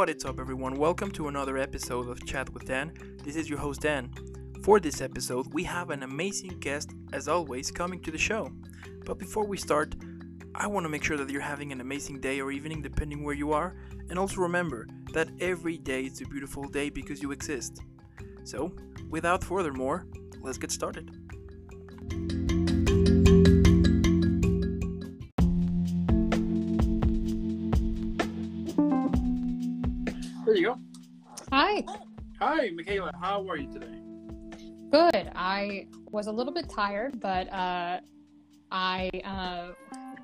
What is up, everyone? Welcome to another episode of Chat with Dan. This is your host, Dan. For this episode, we have an amazing guest, as always, coming to the show. But before we start, I want to make sure that you're having an amazing day or evening, depending where you are. And also remember that every day is a beautiful day because you exist. So, without further more, let's get started. Hi, Michaela. How are you today? Good. I was a little bit tired, but uh, I uh,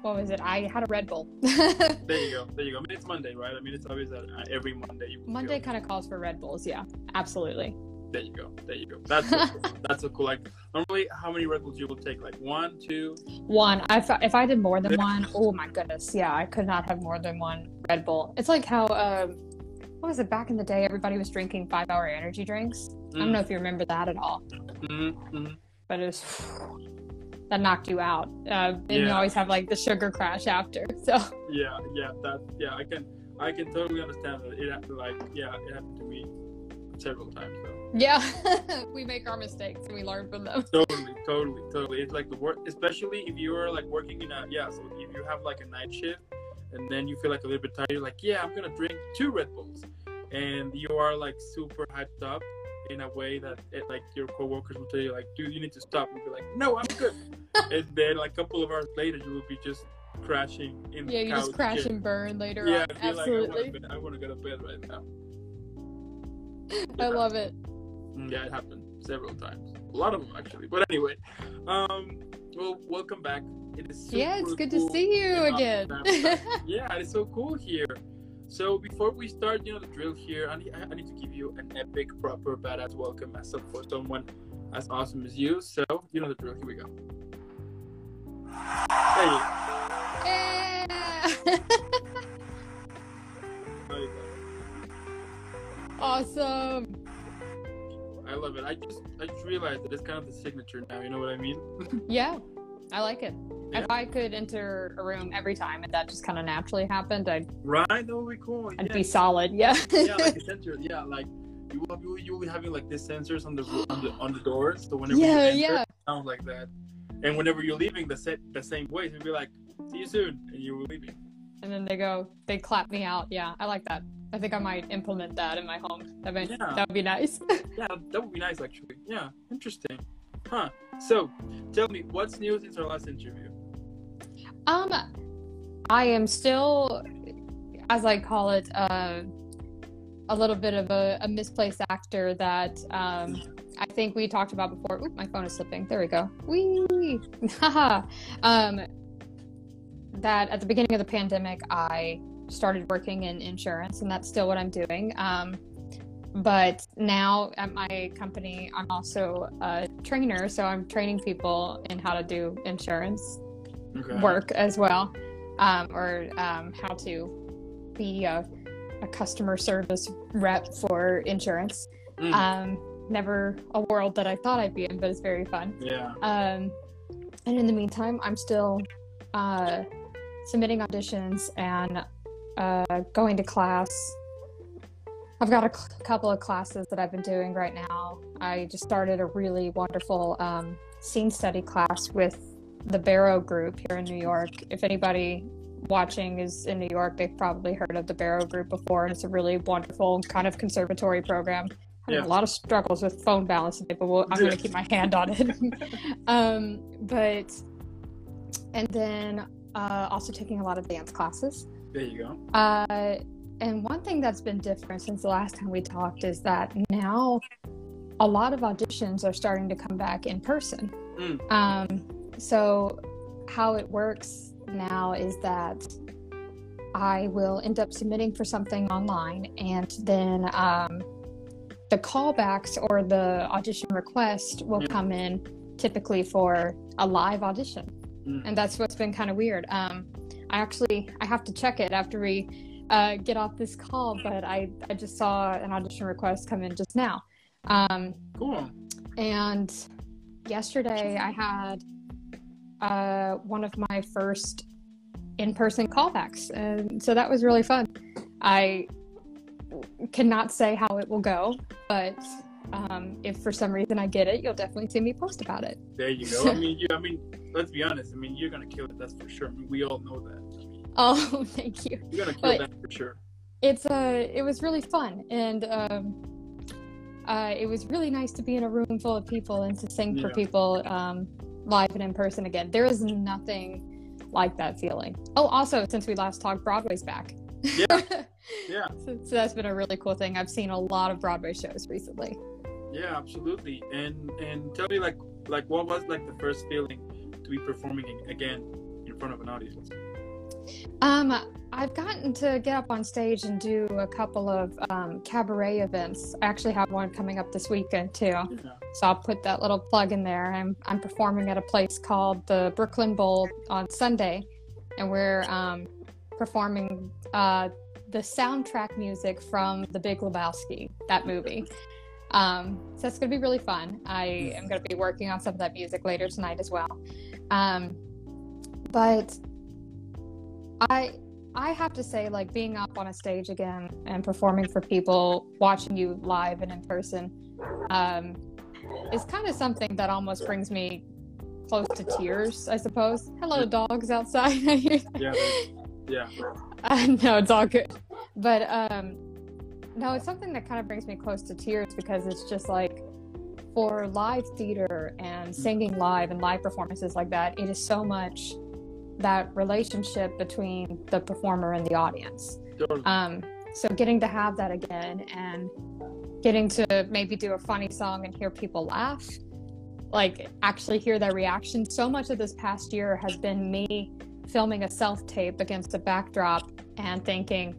what was it? I had a Red Bull. There you go. There you go. I mean, it's Monday, right? I mean, it's always that uh, every Monday. You Monday kind of calls for Red Bulls. Yeah, absolutely. There you go. There you go. That's so cool. that's so cool. Like normally, how many Red Bulls you will take? Like one, two. One. I f- if I did more than one, oh my goodness, yeah, I could not have more than one Red Bull. It's like how um, what was it back in the day? Everybody was drinking five-hour energy drinks. I don't know if you remember that at all, Mm-hmm. but it was that knocked you out. Uh, and you always have like the sugar crash after. So Yeah, yeah. That yeah. I can I can totally understand that. It happened. Like yeah, it happened to me several times. So yeah, we make our mistakes and we learn from them. totally, totally, totally. It's like the work, especially if you are like working in a yeah. So if you have like a night shift, and then you feel like a little bit tired, you're like, yeah, I'm gonna drink two Red Bulls, and you are like super hyped up in a way that it, like your coworkers will tell you like, dude, you need to stop. And you'll be like, no, I'm good. and then like a couple of hours later, you will be just crashing in Yeah, the you just crash and burn later Yeah, on. Absolutely. like I want to go to bed right now. I love it. Mm, Yeah, it happened several times. A lot of them actually. But anyway, um, well, welcome back. It is Yeah, it's good to see you again. Yeah, it's so cool here. So before we start, you know the drill here. I need, I need to give you an epic, proper, badass welcome as for someone as awesome as you. So you know the drill. Here we go. Hey, Yeah. there you go. awesome. I love it. I just I just realized that it's kind of the signature now. You know what I mean? Yeah, I like it. Yeah. If I could enter a room every time and that just kind of naturally happened, I'd, Right? That would be cool. I'd be solid. Yeah. yeah, like a sensor. Yeah, like you will, you you will be having like these sensors on the on the on the doors. So whenever Yeah, you enter, yeah. it sounds like that. And whenever you're leaving the set the same way, you'll be like, "See you soon," and you will leaving. and then they go, they clap me out. Yeah, I like that. I think I might implement that in my home. That would Yeah. that would be nice. Yeah, that would be nice actually. Yeah, interesting. Huh. So, tell me, what's new since our last interview? Um, I am still, as I call it, uh, a little bit of a, a misplaced actor that um, I think we talked about before. Oop, my phone is slipping. There we go. Wee! Um, that at the beginning of the pandemic, I started working in insurance, and that's still what I'm doing. Um, but now at my company, I'm also a trainer, so I'm training people in how to do insurance Okay. work as well, um, or um, how to be a, a customer service rep for insurance. Mm, Um, never a world that I thought I'd be in, but it's very fun. yeah. Um, and in the meantime, I'm still uh, submitting auditions and uh, going to class. I've got a c- couple of classes that I've been doing right now. I just started a really wonderful um, scene study class with the Barrow Group here in New York. If anybody watching is in New York, they've probably heard of the Barrow Group before, and it's a really wonderful kind of conservatory program. Having Yeah. a lot of struggles with phone balance today, but we'll, I'm going to keep my hand on it. um, but and then uh, also taking a lot of dance classes. There you go. Uh, and one thing that's been different since the last time we talked is that now a lot of auditions are starting to come back in person. Mm. Um, so, how it works now is that I will end up submitting for something online, and then um, the callbacks or the audition request will Yeah. come in typically for a live audition Mm. and that's what's been kind of weird. Um, I actually I have to check it after we uh, get off this call, but I I just saw an audition request come in just now, um, Cool. and yesterday I had uh, one of my first in-person callbacks, and so that was really fun. I cannot say how it will go, but um, if for some reason I get it, you'll definitely see me post about it. There you go. I mean, you, I mean, let's be honest. I mean, you're gonna kill it. That's for sure. I mean, we all know that. I mean, oh, thank you. You're gonna kill but that for sure. It's uh, it was really fun, and um, uh, it was really nice to be in a room full of people and to sing yeah. for people um, live and in person again. There is nothing like that feeling. Oh, also, since we last talked, Broadway's back. Yeah, yeah. so, so that's been a really cool thing. I've seen a lot of Broadway shows recently. Yeah, absolutely. And and tell me like like what was like the first feeling to be performing again in front of an audience? Um, I've gotten to get up on stage and do a couple of um, cabaret events. I actually have one coming up this weekend too. Yeah. So I'll put that little plug in there. I'm I'm performing at a place called the Brooklyn Bowl on Sunday, and we're um, performing uh, the soundtrack music from The Big Lebowski, that movie. Um, so it's going to be really fun. I am going to be working on some of that music later tonight as well. Um, but I I have to say, like being up on a stage again and performing for people, watching you live and in person, um, is kind of something that almost brings me close to tears. I suppose. Hello, dogs outside. yeah, yeah. Uh, no, it's all good. But um, no, it's something that kind of brings me close to tears because it's just like for live theater and singing live and live performances like that, it is so much that relationship between the performer and the audience. Um, so getting to have that again and getting to maybe do a funny song and hear people laugh, like actually hear their reaction. So much of this past year has been me filming a self tape against a backdrop and thinking,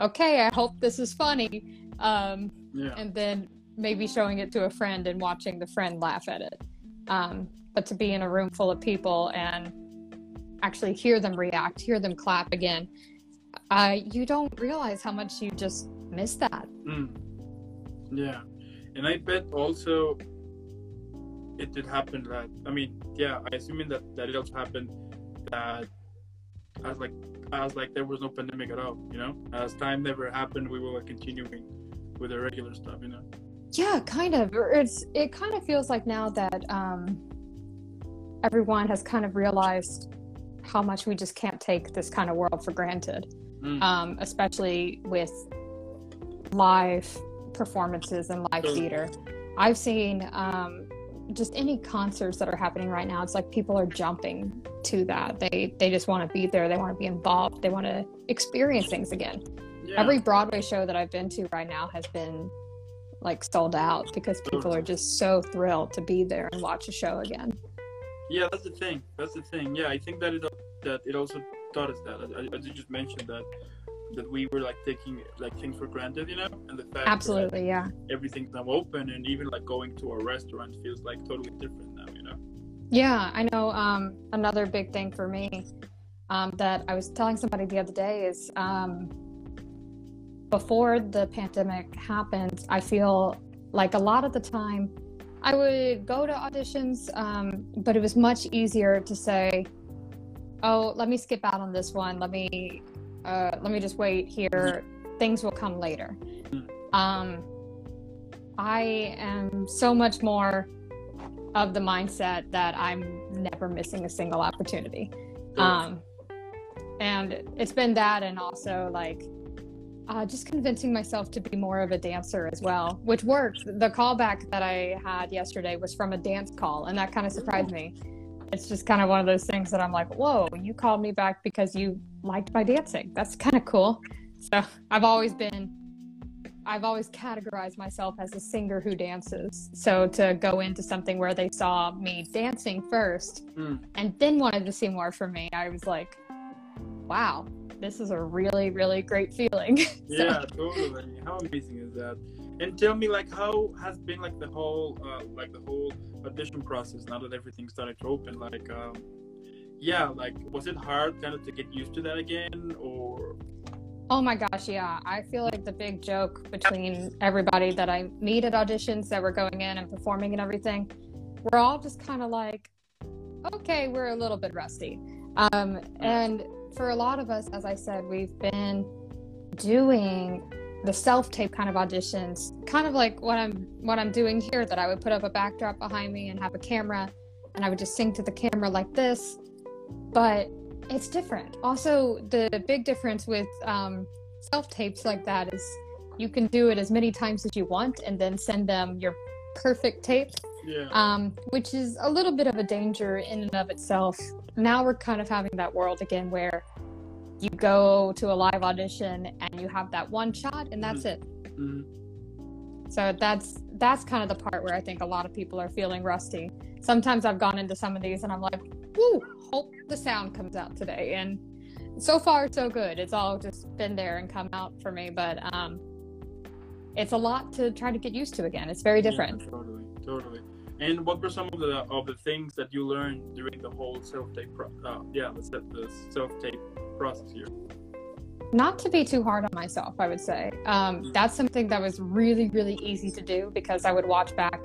okay, I hope this is funny. Um, yeah. And then maybe showing it to a friend and watching the friend laugh at it. Um, but to be in a room full of people and actually hear them react, hear them clap again, uh, you don't realize how much you just miss that. Mm. Yeah. And I bet also it did happen that, I mean, yeah, I assuming that, that it also happened that as like as like there was no pandemic at all, you know? As time never happened, we were continuing with the regular stuff, you know? Yeah, kind of. It's it kind of feels like now that um, everyone has kind of realized how much we just can't take this kind of world for granted, mm. um, especially with live performances and live theater. I've seen um, just any concerts that are happening right now it's like people are jumping to that they they just want to be there they want to be involved they want to experience things again yeah. every broadway show that i've been to right now has been like sold out because people are just so thrilled to be there and watch a show again. Yeah that's the thing. That's the thing. Yeah i think that it that it also taught us that. As you just mentioned that that we were like taking like things for granted, you know, and the fact absolutely, yeah, everything's now open, and even like going to a restaurant feels like totally different now, you know. Yeah, I know. Um, another big thing for me um, that I was telling somebody the other day is um, before the pandemic happened, I feel like a lot of the time I would go to auditions, um, but it was much easier to say, "Oh, let me skip out on this one. Let me uh, let me just wait here. Things will come later. Um, I am so much more of the mindset that I'm never missing a single opportunity. Um, and it's been that, and also like uh, just convincing myself to be more of a dancer as well, which worked. The callback that I had yesterday was from a dance call, and that kind of surprised me it's just kind of one of those things that I'm like, whoa, you called me back because you liked my dancing. That's kind of cool. So I've always been, I've always categorized myself as a singer who dances. So to go into something where they saw me dancing first mm. and then wanted to see more from me, I was like, wow, this is a really, really great feeling. so, yeah, totally. How amazing is that? And tell me, like, how has been like the whole, uh, like the whole audition process now that everything started to open? Like, um, yeah, like, was it hard kind of to get used to that again, or? Oh my gosh, yeah. I feel like the big joke between everybody that I meet at auditions that were going in and performing and everything, we're all just kind of like, okay, we're a little bit rusty. Um, and for a lot of us, as I said, we've been doing the self tape kind of auditions, kind of like what I'm what I'm doing here. That I would put up a backdrop behind me and have a camera, and I would just sing to the camera like this. But it's different. Also, the big difference with um, self tapes like that is you can do it as many times as you want, and then send them your perfect tape. Yeah. Um, which is a little bit of a danger in and of itself. Now we're kind of having that world again where you go to a live audition and you have that one shot and that's it. Mhm. So that's that's kind of the part where I think a lot of people are feeling rusty. Sometimes I've gone into some of these and I'm like, "Woo, hope the sound comes out today." And so far so good. It's all just been there and come out for me, but um it's a lot to try to get used to again. It's very different. Yeah, totally, totally. And what were some of the of the things that you learned during the whole self tape? Pro- uh, yeah, let's set the self tape process here. not to be too hard on myself i would say. Um, that's something that was really really easy to do because i would watch back.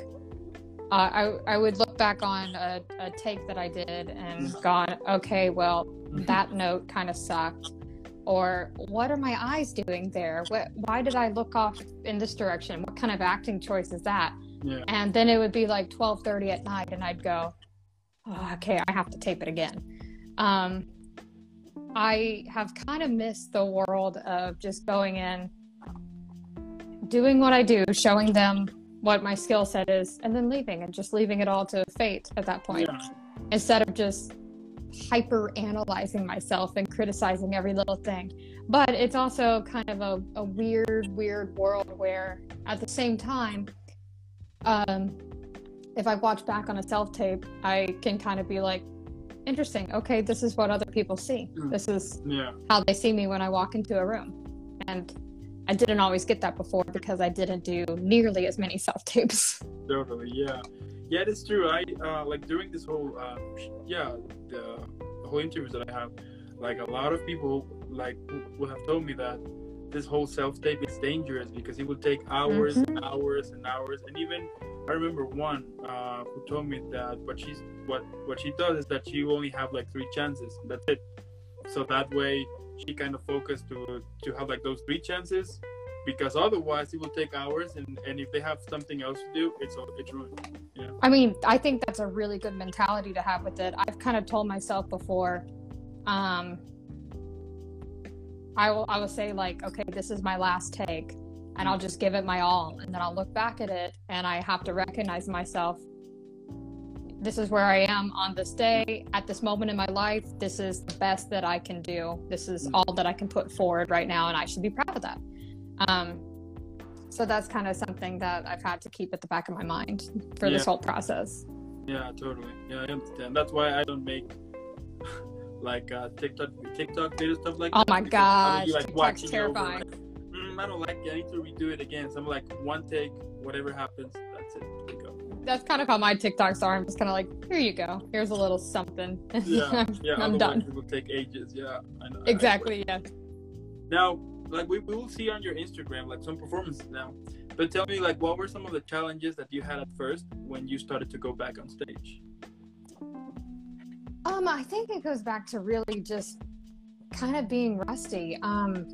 Uh, I, I would look back on a, a take that i did and gone okay well that note kind of sucked. Or what are my eyes doing there? What, why did i look off in this direction? What kind of acting choice is that Yeah. and then it would be like 12.30 at night and i'd go oh, okay i have to tape it again um, i have kind of missed the world of just going in doing what i do showing them what my skill set is and then leaving and just leaving it all to fate at that point Yeah. instead of just hyper analyzing myself and criticizing every little thing. But it's also kind of a, a weird, weird world where at the same time, um, if I watch back on a self tape, I can kind of be like, interesting. Okay, this is what other people see. Mm. This is Yeah. how they see me when I walk into a room. And I didn't always get that before because I didn't do nearly as many self tapes. Totally. Yeah. Yeah, that's true. I uh, like during this whole uh, yeah the, the whole interviews that I have, like a lot of people like w- will have told me that this whole self tape is dangerous because it will take hours and hours and hours. And even I remember one uh, who told me that what she's what what she does is that she only have like three chances. That's it. So that way she kind of focused to to have like those three chances because otherwise it will take hours and, and if they have something else to do it's all it's ruined yeah I mean, I think that's a really good mentality to have with it. I've kind of told myself before, um, I will I will say like, okay, this is my last take, and I'll just give it my all, and then I'll look back at it, and I have to recognize myself. This is where I am on this day, at this moment in my life. This is the best that I can do. This is all that I can put forward right now, and I should be proud of that. Um, so that's kind of something that I've had to keep at the back of my mind for this whole process. yeah totally yeah i understand that's why i don't make like uh tiktok tiktok video stuff like Oh my god! I would be, gosh, like, TikTok's it over, terrifying. like, mm, i don't like it i need to redo it again so i'm like one take whatever happens that's it we go That's kind of how my TikToks are. I'm just kind of like, here you go. Here's a little something. yeah I'm, yeah I'm done. it will take ages yeah I know, I- Exactly. Yeah. Now, like we, we will see on your Instagram like some performances now. But tell me like what were some of the challenges that you had at first when you started to go back on stage? Um, I think it goes back to really just kind of being rusty. Um,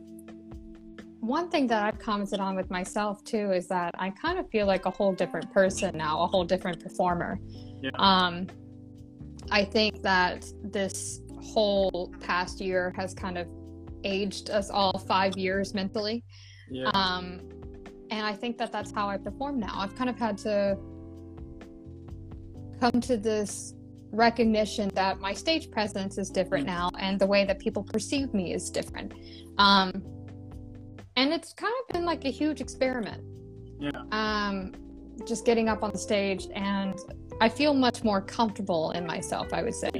one thing that I've commented on with myself too is that I kind of feel like a whole different person now, a whole different performer. Yeah. Um, I think that this whole past year has kind of aged us all five years mentally. Yeah. Um, and I think that that's how I perform now. I've kind of had to come to this recognition that my stage presence is different now and the way that people perceive me is different. Um, and it's kind of been like a huge experiment. yeah. Um, just getting up on the stage and I feel much more comfortable in myself, I would say.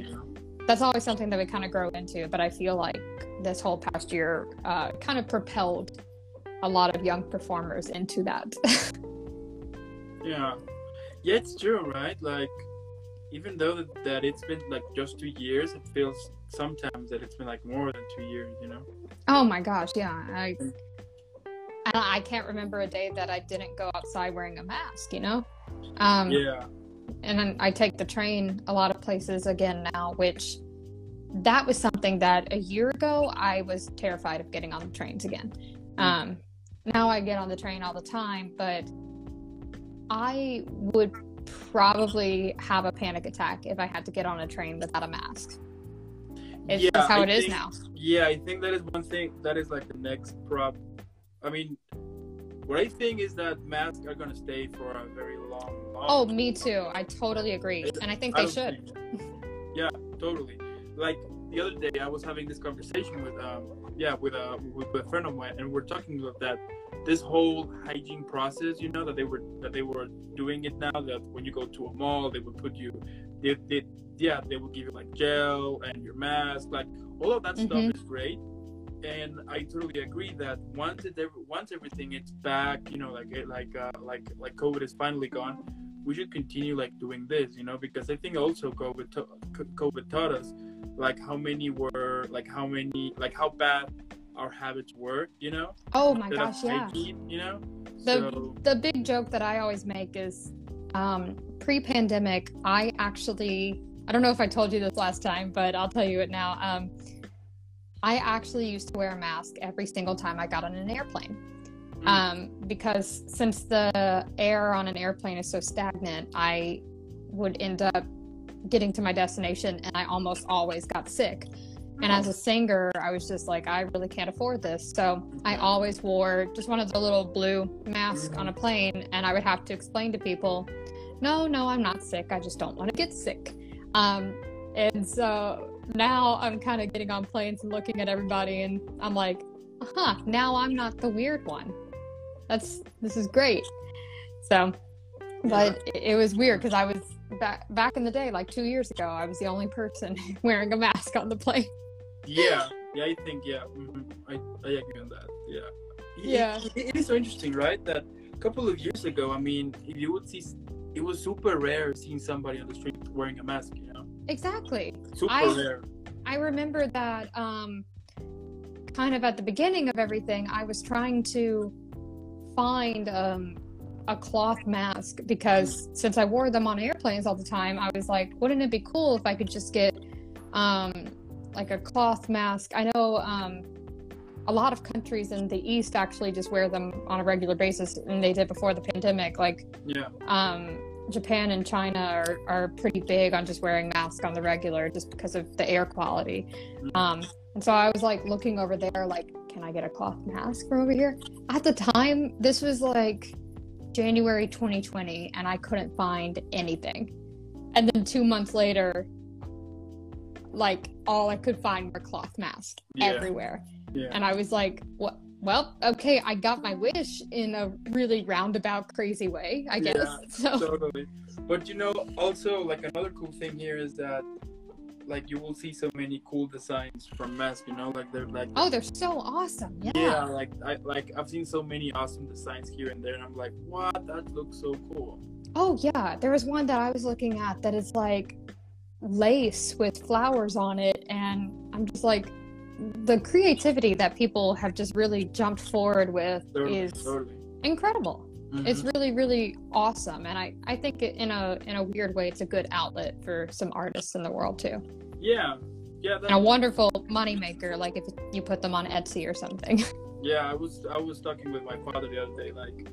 That's always something that we kind of grow into, but I feel like this whole past year uh, kind of propelled a lot of young performers into that. Yeah. Yeah, it's true, right? Like even though that, it's been like just two years, it feels sometimes that it's been like more than two years, you know? oh my gosh, yeah. I, and I can't remember a day that I didn't go outside wearing a mask, you know? Um, Yeah. and then I take the train a lot of places again now, which that was something that a year ago I was terrified of getting on the trains again. Um, now I get on the train all the time, but I would probably have a panic attack if I had to get on a train without a mask. It's Yeah, just how I it is think- now. Yeah, I think that is one thing. That is like the next prop. I mean, what I think is that masks are gonna stay for a very long, long. Oh, me too. I totally agree, and I think I they should. think- yeah, totally. Like the other day, I was having this conversation with um, yeah, with a with a friend of mine, and we're talking about that this whole hygiene process. You know that they were that they were doing it now. That when you go to a mall, they would put you, they, they yeah, they would give you like gel and your mask, like all of that stuff Mhm. is great. And I totally agree that once it ever, once everything is back, you know, like it, like uh, like like COVID is finally gone, we should continue like doing this, you know, because I think also COVID to- COVID taught us like how many were like how many like how bad our habits were, you know. Oh my gosh, yeah. hygiene, you know. The so the big joke that I always make is um, pre-pandemic. I actually I don't know if I told you this last time, but I'll tell you it now. Um, I actually used to wear a mask every single time I got on an airplane. Mm. Um, because since the air on an airplane is so stagnant, I would end up getting to my destination and I almost always got sick. And as a singer, I was just like, I really can't afford this. So I always wore just one of the little blue masks on a plane, and I would have to explain to people, no, no, I'm not sick. I just don't want to get sick. Um, and so now I'm kind of getting on planes and looking at everybody, and I'm like, huh, now I'm not the weird one. That's this is great. So, but it- it was weird because I was back back in the day, like two years ago, I was the only person wearing a mask on the plane. yeah, yeah, I think yeah, mhm, I I agree on that. Yeah, It- Yeah. it- it is so interesting, right? That a couple of years ago, I mean, if you would see, it was super rare seeing somebody on the street wearing a mask. You know, Exactly. super I- rare. I remember that um, kind of at the beginning of everything, I was trying to find um, a cloth mask because since I wore them on airplanes all the time, I was like, wouldn't it be cool if I could just get um, like a cloth mask? I know um, a lot of countries in the East actually just wear them on a regular basis, and they did before the pandemic. Like Yeah, um, Japan and China are, are pretty big on just wearing masks on the regular just because of the air quality. Um, and so I was like looking over there, like, can I get a cloth mask from over here? At the time, this was like January 2020, and I couldn't find anything. And then two months later, like all I could find were cloth masks Yeah. everywhere. yeah. And I was like, what? Well, okay, I got my wish in a really roundabout, crazy way, I guess. Yeah, so, totally. But you know, also like another cool thing here is that like you will see so many cool designs from masks. You know, like they're like oh, they're so awesome. Yeah. yeah, like I like I've seen so many awesome designs here and there, and I'm like, what? That looks so cool. Oh, yeah. There was one that I was looking at that is like lace with flowers on it. And I'm just like, the creativity that people have just really jumped forward with Totally, is totally. incredible. It's Mhm. really, really awesome. And I, I think in a in a weird way, it's a good outlet for some artists in the world too. yeah, yeah. and a wonderful moneymaker, like if you put them on Etsy or something. yeah, I was I was talking with my father the other day, like.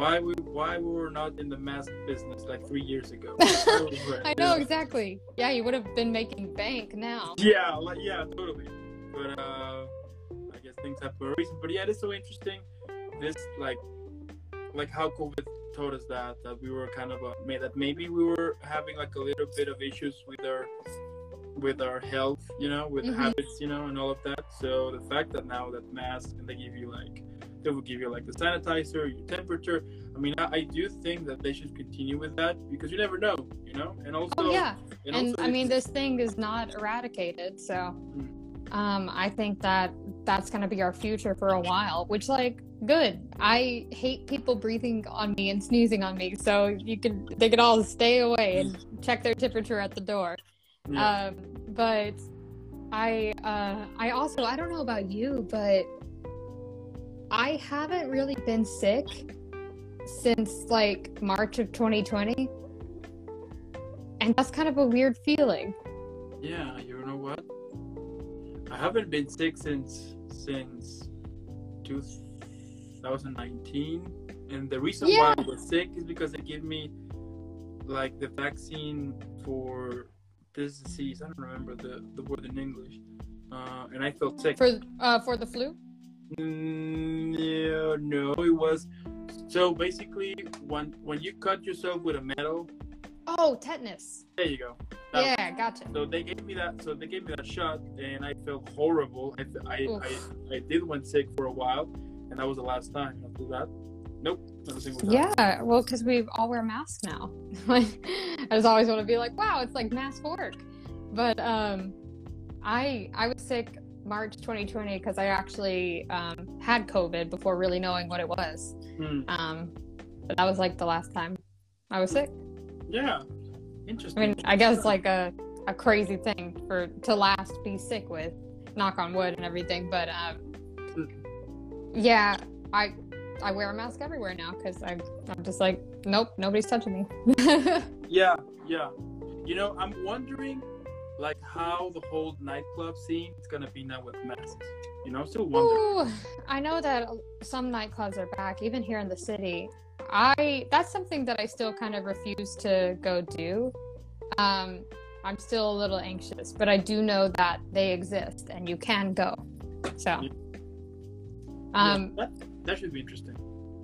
Why we why we were not in the mask business like three years ago? I know exactly. Yeah, you would have been making bank now. Yeah, like, yeah, totally. But uh, I guess things happen for a reason. But yeah, it's so interesting. This like, like how COVID taught us that that we were kind of a, that maybe we were having like a little bit of issues with our with our health, you know, with Mhm. habits, you know, and all of that. So the fact that now that mask and they give you like they will give you like the sanitizer, your temperature. I mean, I, I do think that they should continue with that because you never know, you know, and also Oh yeah, and, and I mean this thing is not eradicated, so Mm. um, I think that that's gonna be our future for a while. Which like good. I hate people breathing on me and sneezing on me, so you can they can all stay away and check their temperature at the door. yeah. Um, but I uh, I also I don't know about you, but I haven't really been sick since like March of 2020. And that's kind of a weird feeling. Yeah, you know what? I haven't been sick since since two That was in 19. And the reason Yeah. why I was sick is because they gave me like the vaccine for this disease. I don't remember the, the word in English. Uh, and I felt sick. For uh, for the flu. Mm, yeah, no, it was. So basically, when when you cut yourself with a metal, Oh, tetanus. there you go. That- Yeah, gotcha. So they gave me that. So they gave me that shot, and I felt horrible. I I, I, I did went sick for a while, and that was the last time. After that, nope, not a single time. Yeah, well, because we all wear masks now. Like, I just always want to be like, wow, it's like mask work. But um, I I was sick March 2020 because I actually um, had COVID before really knowing what it was. Hmm. Um, but that was like the last time I was sick. Yeah, interesting. I mean, I guess like a a crazy thing for to last be sick with, knock on wood and everything. But um, yeah, I I wear a mask everywhere now because I'm I'm just like, nope, nobody's touching me. yeah, yeah. You know, I'm wondering, like, how the whole nightclub scene is gonna be now with masks. You know, I'm still wondering. Ooh, I know that some nightclubs are back, even here in the city. I that's something that I still kind of refuse to go do. Um, I'm still a little anxious, but I do know that they exist and you can go. So, um, yeah, that, that should be interesting.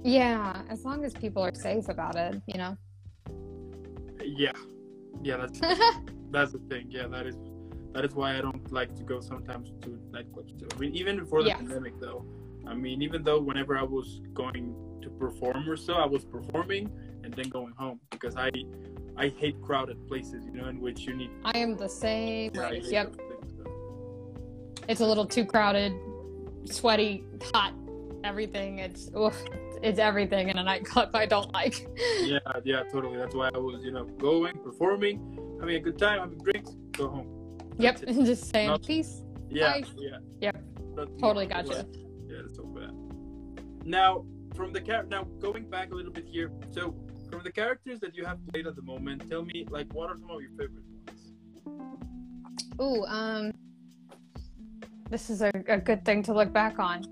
yeah, as long as people are safe about it, you know. Yeah, yeah. That's that's the thing. Yeah, that is that is why I don't like to go sometimes to nightclubs too. I mean, even before the Yeah. pandemic, though. I mean, even though whenever I was going to perform or so, I was performing and then going home because I I hate crowded places. You know, in which you need. I am the same Yeah, Yep, things, so. it's a little too crowded, sweaty, hot, everything. It's oof, it's everything in a nightclub I don't like. Yeah, yeah, totally. That's why I was, you know, going, performing, having a good time, having drinks, go home. Yep, That's it. just saying Not- peace. Yeah, Bye. yeah. Yep. That's Totally gotcha. bad. Yeah, that's so bad. Now, from the char- now going back a little bit here, so from the characters that you have played at the moment, tell me like what are some of your favorite ones? Ooh, um, this is a, a good thing to look back on.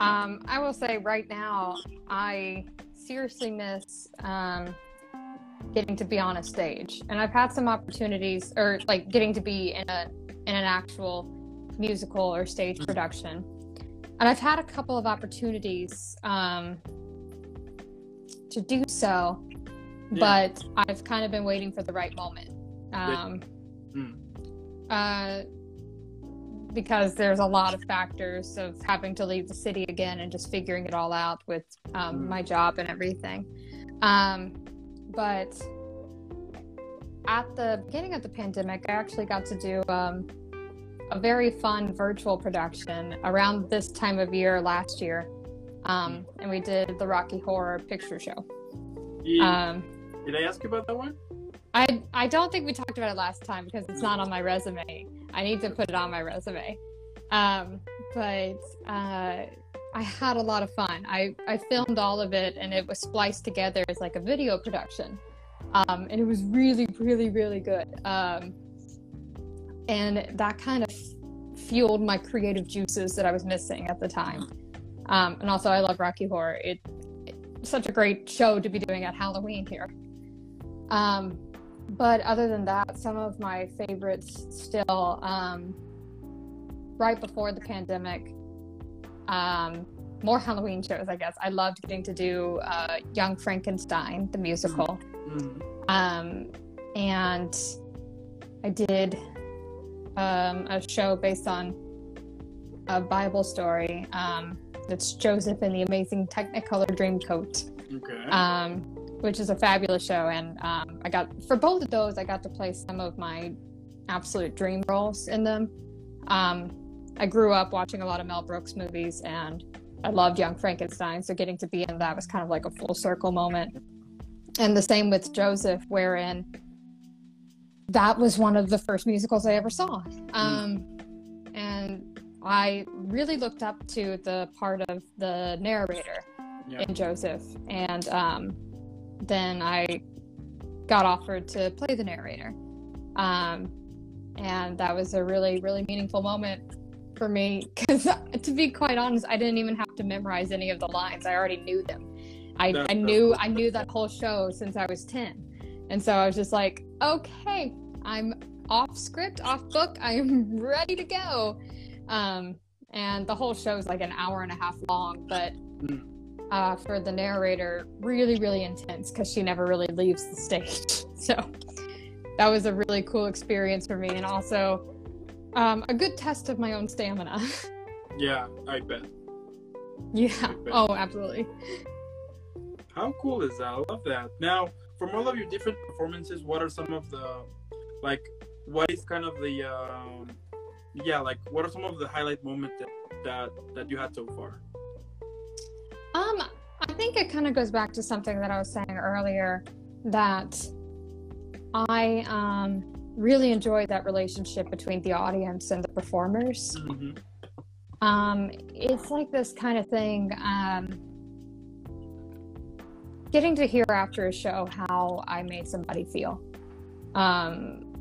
Um, I will say right now, I seriously miss um, getting to be on a stage, and I've had some opportunities, or like getting to be in a in an actual musical or stage production, and I've had a couple of opportunities um, to do so, Yeah. but I've kind of been waiting for the right moment. Um, Hmm. uh, because there's a lot of factors of having to leave the city again and just figuring it all out with um, Mm. my job and everything. Um, but at the beginning of the pandemic, I actually got to do um, a very fun virtual production around this time of year last year. Um, and we did the Rocky Horror Picture Show. Yeah. Um, Did I ask you about that one? I I don't think we talked about it last time because it's not on my resume. I need to put it on my resume. Um, but uh, I had a lot of fun. I I filmed all of it and it was spliced together as like a video production, um, and it was really really really good. Um, and that kind of fueled my creative juices that I was missing at the time. Um, and also, I love Rocky Horror. It, it's such a great show to be doing at Halloween here. Um, but other than that, some of my favorites still, um, right before the pandemic, um, more Halloween shows, I guess. I loved getting to do uh, Young Frankenstein, the musical. Mm. Um, and I did um, a show based on a Bible story. Um, it's Joseph and the Amazing Technicolor Dreamcoat Okay. um, which is a fabulous show. And um, I got for both of those, I got to play some of my absolute dream roles in them. Um, I grew up watching a lot of Mel Brooks movies, and I loved Young Frankenstein. So getting to be in that was kind of like a full circle moment. And the same with Joseph, wherein that was one of the first musicals I ever saw. Um, and I really looked up to the part of the narrator yeah. in Joseph, and um, then I got offered to play the narrator, um, and that was a really, really meaningful moment for me because, to be quite honest, I didn't even have to memorize any of the lines. I already knew them. I, I knew I knew that whole show since I was ten, and so I was just like, okay, I'm off script, off book. I am ready to go. Um, and the whole show is like an hour and a half long, but Mm. Uh, for the narrator, really, really intense because she never really leaves the stage. So that was a really cool experience for me, and also um, a good test of my own stamina. Yeah, I bet. yeah. Oh, absolutely. How cool is that? I love that. Now, from all of your different performances, what are some of the like? What is kind of the um, yeah, like what are some of the highlight moments that that, that you had so far? Um, I think it kind of goes back to something that I was saying earlier that I um, really enjoyed that relationship between the audience and the performers. Mm-hmm. Um, it's like this kind of thing. Um, getting to hear after a show how I made somebody feel. Um,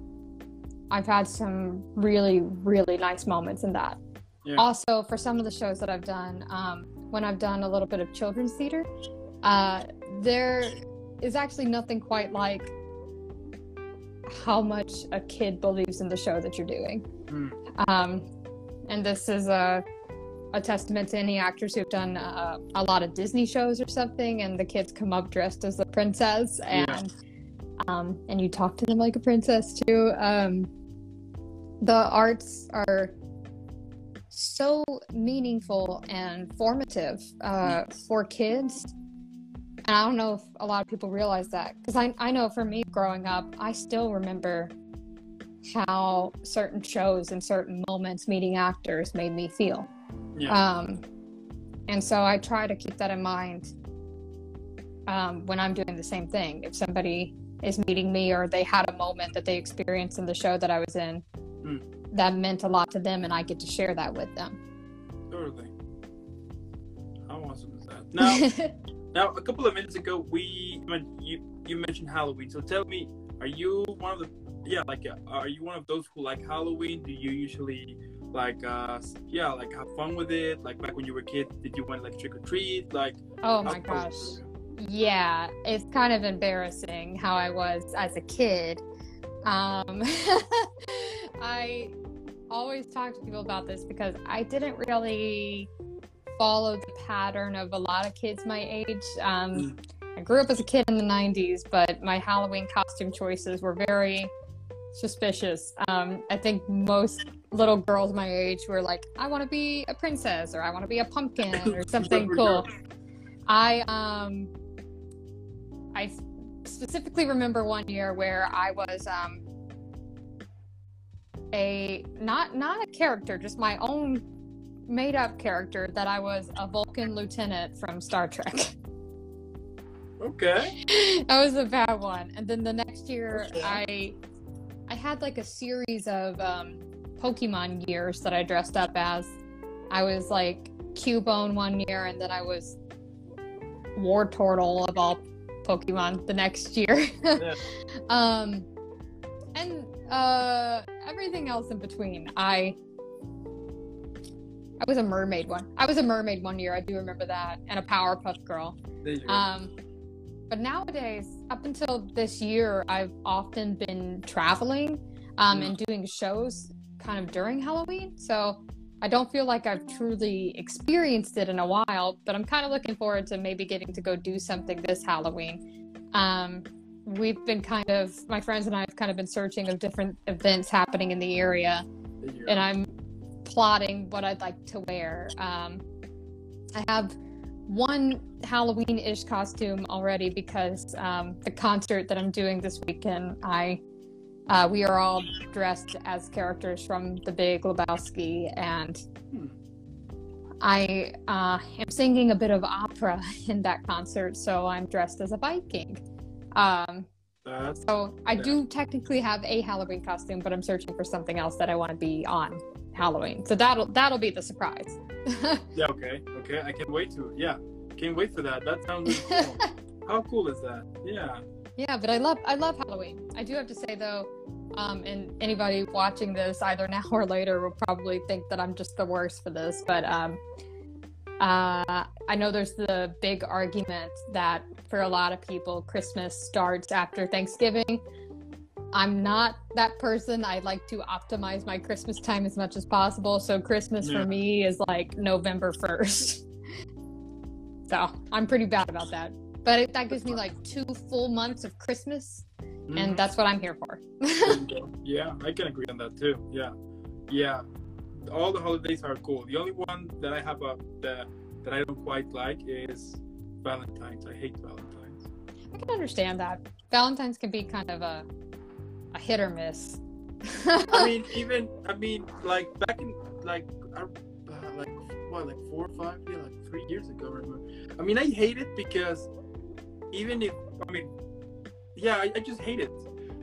I've had some really, really nice moments in that. Yeah. Also, for some of the shows that I've done, um, when I've done a little bit of children's theater, uh, there is actually nothing quite like how much a kid believes in the show that you're doing. Mm. Um, and this is a, a testament to any actors who've done uh, a lot of Disney shows or something, and the kids come up dressed as the princess, and um, and you talk to them like a princess too. Um, the arts are so meaningful and formative uh, for kids. And I don't know if a lot of people realize that because I, I know for me growing up, I still remember how certain shows and certain moments meeting actors made me feel. Yeah. Um, and so I try to keep that in mind um, when I'm doing the same thing. If somebody is meeting me or they had a moment that they experienced in the show that I was in, Mm. That meant a lot to them, and I get to share that with them. Totally. How awesome is that? Now, now a couple of minutes ago, we you you mentioned Halloween. So tell me, are you one of the yeah like uh, are you one of those who like Halloween? Do you usually like uh yeah like have fun with it? Like back when you were a kid, did you want like trick or treat? Like oh my gosh. Yeah, it's kind of embarrassing how I was as a kid. Um, I always talk to people about this because I didn't really follow the pattern of a lot of kids my age. Um, I grew up as a kid in the 90s, but my Halloween costume choices were very suspicious. Um, I think most little girls my age were like, I want to be a princess or I want to be a pumpkin or something cool. I um I specifically remember one year where I was um a not not a character, just my own made up character that I was a Vulcan lieutenant from Star Trek. Okay. that was a bad one. And then the next year Okay. I I had like a series of um Pokemon years that I dressed up as. I was like Cubone one year and then I was Wartortle of all Pokemon the next year. Yeah. um and uh everything else in between. I I was a mermaid one. I was a mermaid one year, I do remember that, and a Powerpuff Girl. There you go. Um, but nowadays, up until this year, I've often been traveling um, and doing shows kind of during Halloween. So I don't feel like I've truly experienced it in a while, but I'm kind of looking forward to maybe getting to go do something this Halloween. Um, we've been kind of, my friends and I have kind of been searching of different events happening in the area and. I'm plotting what I'd like to wear. Um, I have one Halloween ish costume already because um, the concert that I'm doing this weekend, I uh, we are all dressed as characters from The Big Lebowski, and Hmm. I uh, am singing a bit of opera in that concert, so I'm dressed as a Viking. Um, That's so I do technically have a Halloween costume, but I'm searching for something else that I want to be on Halloween. So that'll that'll be the surprise. yeah. Okay. Okay. I can't wait to. Yeah. Can't wait for that. That sounds really cool. How cool is that? Yeah. yeah, but I love I love Halloween. I do have to say though, Um, and anybody watching this either now or later will probably think that I'm just the worst for this. But um, uh, I know there's the big argument that for a lot of people, Christmas starts after Thanksgiving. I'm not that person. I like to optimize my Christmas time as much as possible. So Christmas Yeah. for me is like November 1st. so I'm pretty bad about that. But it, that gives me like two full months of Christmas, Mhm. and that's what I'm here for. yeah, I can agree on that too. Yeah, yeah. All the holidays are cool. The only one that I have a that that I don't quite like is Valentine's. I hate Valentine's. I can understand that. Valentine's can be kind of a a hit or miss. I mean, even I mean, like back in like I, uh, like what, like four or five, yeah, like three years ago. I remember. I mean, I hate it because even if I mean, yeah, I, I just hate it.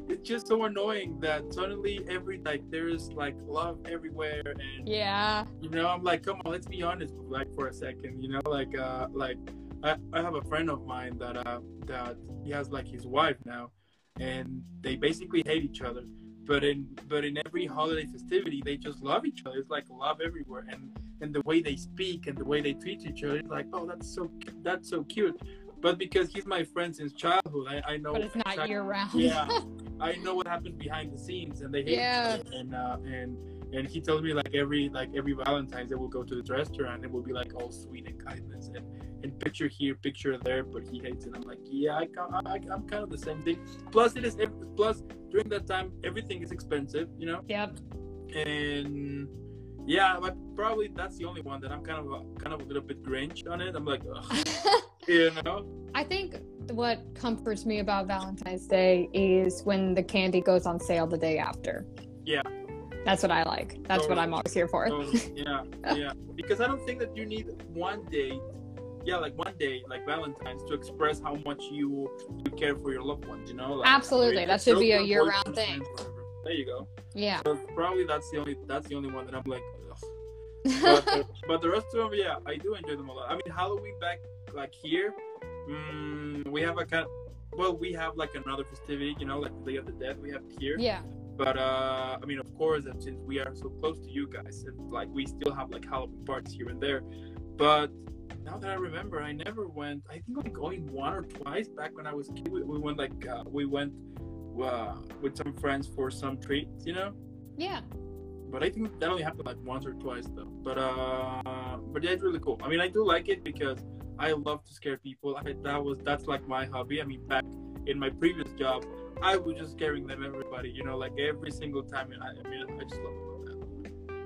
It's just so annoying that suddenly every like there's like love everywhere and yeah. you know i'm like come on let's be honest like for a second you know like uh like i, I have a friend of mine that uh that he has like his wife now and they basically hate each other but in but in every holiday festivity they just love each other it's like love everywhere and and the way they speak and the way they treat each other it's like oh that's so that's so cute but because he's my friend since childhood i, I know But it's not year round. yeah i know what happens behind the scenes and they hate Yeah. each other. And uh and and he tells me like every like every valentine's they will go to this restaurant and it will be like all sweet and kindness. And and picture here picture there but he hates it. I'm like yeah i, I i'm kind of the same thing. Plus it is plus during that time everything is expensive you know? Yep. and yeah but probably that's the only one that i'm kind of a, kind of a little bit grinch on it. I'm like Ugh, you know I think what comforts me about Valentine's Day is when the candy goes on sale the day after. Yeah. That's what I like. That's what I'm always here for. Totally. yeah, yeah. Because I don't think that you need one day, yeah, like one day, like Valentine's, to express how much you you care for your loved ones. You know, like, Absolutely. That should be a year-round thing. There you go. Yeah. So probably that's the only that's the only one that I'm like. But, the, but the rest of them, yeah, I do enjoy them a lot. I mean, Halloween back like here, mm, we have a kind. Well, we have like another festivity, you know, like the Day of the Dead. We have here. yeah. But uh, I mean, of course, since we are so close to you guys, and like we still have like Halloween parties here and there. But now that I remember, I never went. I think like going one or twice back when I was a kid. We, we went like uh, we went uh, with some friends for some treats, you know. Yeah. But I think that only happened like once or twice though. But uh, but yeah, it's really cool. I mean, I do like it because I love to scare people. I, that was that's like my hobby. I mean, back in my previous job, I was just scaring them everybody. You know, like every single time. And I, I mean, I just love that.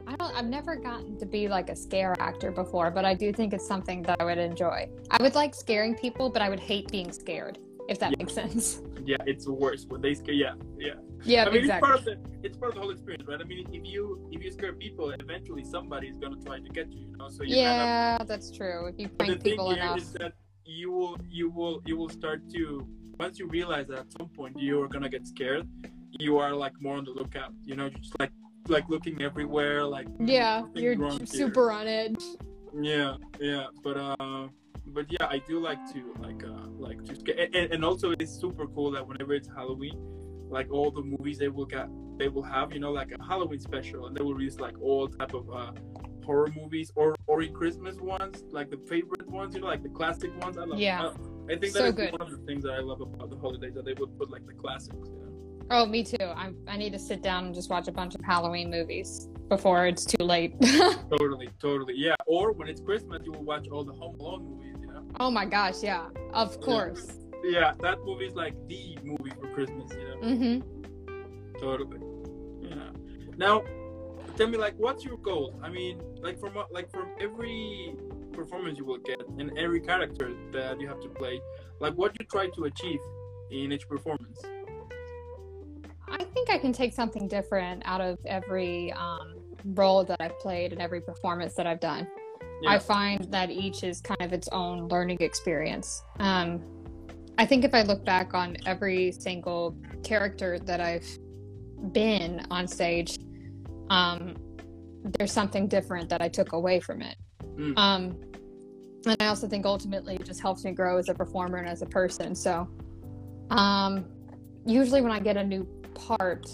I don't I've never gotten to be like a scare actor before, but I do think it's something that I would enjoy. I would like scaring people, but I would hate being scared, if that Yeah. makes sense. Yeah, it's worse when they scare. Yeah, yeah. Yeah, I mean, exactly. it's part of the it's part of the whole experience, right? I mean, if you if you scare people, eventually somebody is gonna try to get you. You know, so you kind of yeah, that's true. If you prank people enough. is that you will you will you will start to once you realize that at some point you are gonna get scared, you are like more on the lookout. You know, you're just like like looking everywhere, like Yeah, you're wrong here. super on edge. Yeah, yeah, but uh, but yeah, I do like to like uh like to scare, and, and also it's super cool that whenever it's Halloween, like all the movies they will get they will have you know like a Halloween special, and they will release like all type of uh horror movies or or Christmas ones, like the favorite ones, you know, like the classic ones. I love. Yeah. I, I think that So is good. one of the things that I love about the holidays that they would put like the classics. You know? Oh, me too. I I need to sit down and just watch a bunch of Halloween movies before it's too late. Totally, totally, yeah. Or when it's Christmas, you will watch all the Home Alone movies. Oh my gosh, yeah. Of course. Yeah, that movie is like the movie for Christmas. You know. Mhm. Totally. Yeah. Now, tell me, like, what's your goal? I mean, like from what- like from every performance you will get and every character that you have to play, like, what you try to achieve in each performance. I think I can take something different out of every um, role that I've played and every performance that I've done. I find that each is kind of its own learning experience. Um, I think if I look back on every single character that I've been on stage, um, there's something different that I took away from it. Mm. Um, and I also think ultimately it just helps me grow as a performer and as a person. So, um, usually when I get a new part,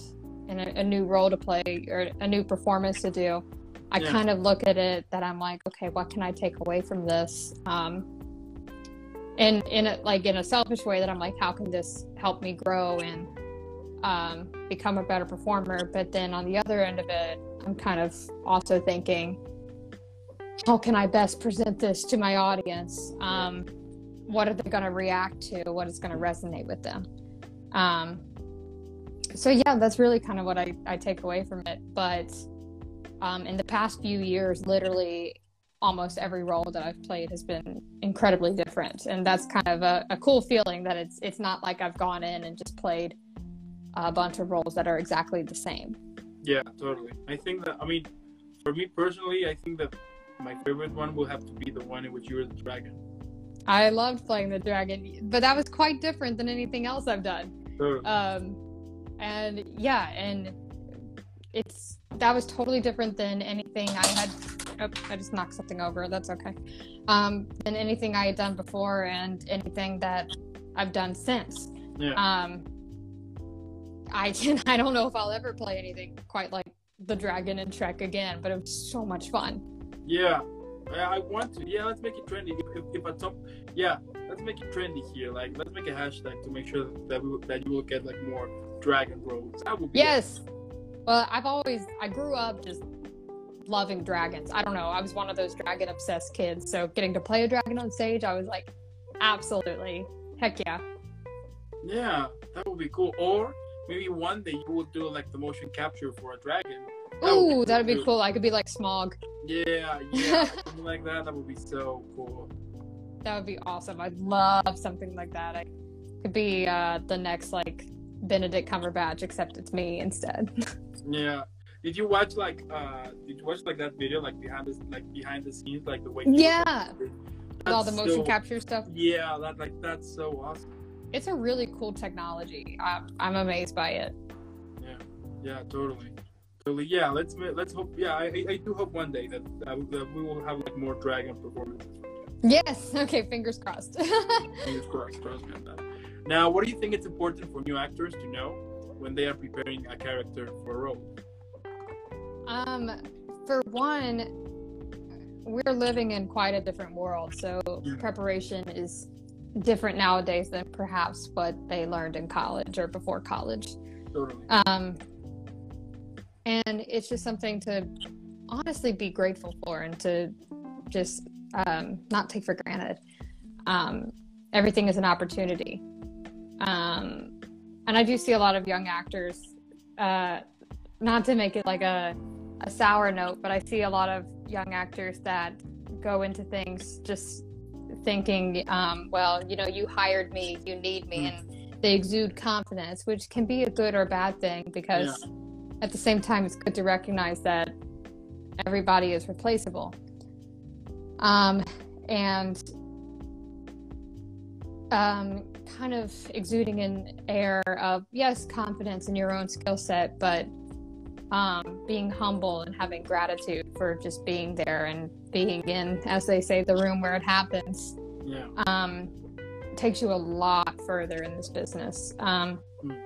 and a, a, new role to play or a new performance to do, I yeah. kind of look at it that I'm like, okay, what can I take away from this? Um, and in a, like in a selfish way that I'm like, how can this help me grow and um, become a better performer? But then on the other end of it, I'm kind of also thinking, how can I best present this to my audience? Um, what are they going to react to? What is going to resonate with them? Um, so yeah, that's really kind of what I, I take away from it. But um, in the past few years, literally almost every role that I've played has been incredibly different, and that's kind of a, a cool feeling that it's it's not like I've gone in and just played a bunch of roles that are exactly the same. Yeah, totally. I think that I mean, for me personally, I think that my favorite one will have to be the one in which you're the dragon. I loved playing the dragon, but that was quite different than anything else I've done. Totally. Um, and yeah, and it's that was totally different than anything I had. Oh, I just knocked something over. That's okay. Um, than anything I had done before, and anything that I've done since. Yeah. Um, I can. I don't know if I'll ever play anything quite like the dragon and Shrek again, but it was so much fun. Yeah, I want to. Yeah, let's make it trendy. If, if, at some, yeah, let's make it trendy here. Like, let's make a hashtag to make sure that we, that you will get like more dragon roles. That would be yes. Well, I've always I grew up just loving dragons. I don't know. I was one of those dragon obsessed kids. So getting to play a dragon on stage, I was like, absolutely, heck yeah. Yeah, that would be cool. Or maybe one day you will do like the motion capture for a dragon. That Ooh, would that'd be cool. cool. I could be like Smaug. Yeah, yeah, something like that. That would be so cool. That would be awesome. I'd love something like that. I could be uh, the next like Benedict Cumberbatch, except it's me instead. yeah. Did you watch like uh did you watch like that video like behind the like behind the scenes like the way Yeah. all the motion so, capture stuff. Yeah, that like that's so awesome. It's a really cool technology. I'm, I'm amazed by it. Yeah. Yeah, totally. Totally. Yeah, let's let's hope yeah, I I do hope one day that that, that we will have like more dragon performances. Yes. Okay, fingers crossed. fingers crossed, trust me on that. Now, what do you think it's important for new actors to know when they are preparing a character for a role? Um, for one, we're living in quite a different world, so preparation is different nowadays than perhaps what they learned in college or before college. Totally. Um, and it's just something to honestly be grateful for and to just um, not take for granted. Um, everything is an opportunity. Um, and I do see a lot of young actors, uh, not to make it like a, a sour note, but I see a lot of young actors that go into things just thinking, um, well, you know, you hired me, you need me, and they exude confidence, which can be a good or bad thing because yeah. at the same time, it's good to recognize that everybody is replaceable. Um, and um, kind of exuding an air of yes confidence in your own skill set but um, being humble and having gratitude for just being there and being in as they say the room where it happens yeah. um, takes you a lot further in this business um, mm.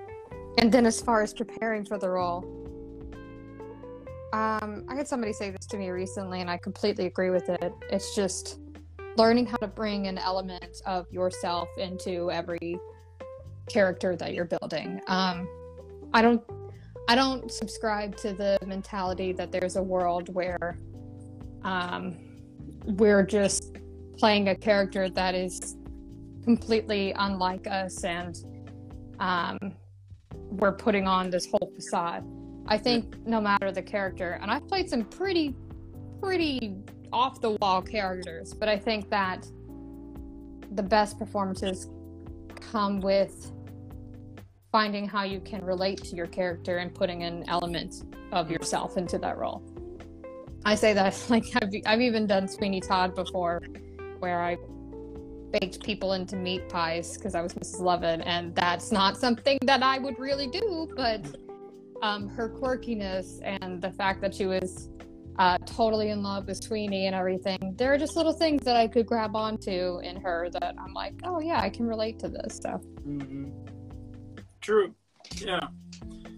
and then as far as preparing for the role um, i had somebody say this to me recently and i completely agree with it it's just learning how to bring an element of yourself into every character that you're building. Um, I don't I don't subscribe to the mentality that there's a world where um, we're just playing a character that is completely unlike us and um, we're putting on this whole facade. I think no matter the character, and I've played some pretty, pretty off the wall characters, but I think that the best performances come with finding how you can relate to your character and putting an element of yourself into that role. I say that like I've, I've even done Sweeney Todd before, where I baked people into meat pies because I was Mrs. Lovett, and that's not something that I would really do. But um, her quirkiness and the fact that she was uh, totally in love with Sweeney and everything. There are just little things that I could grab onto in her that I'm like, oh yeah, I can relate to this stuff. Mm-hmm. True. Yeah.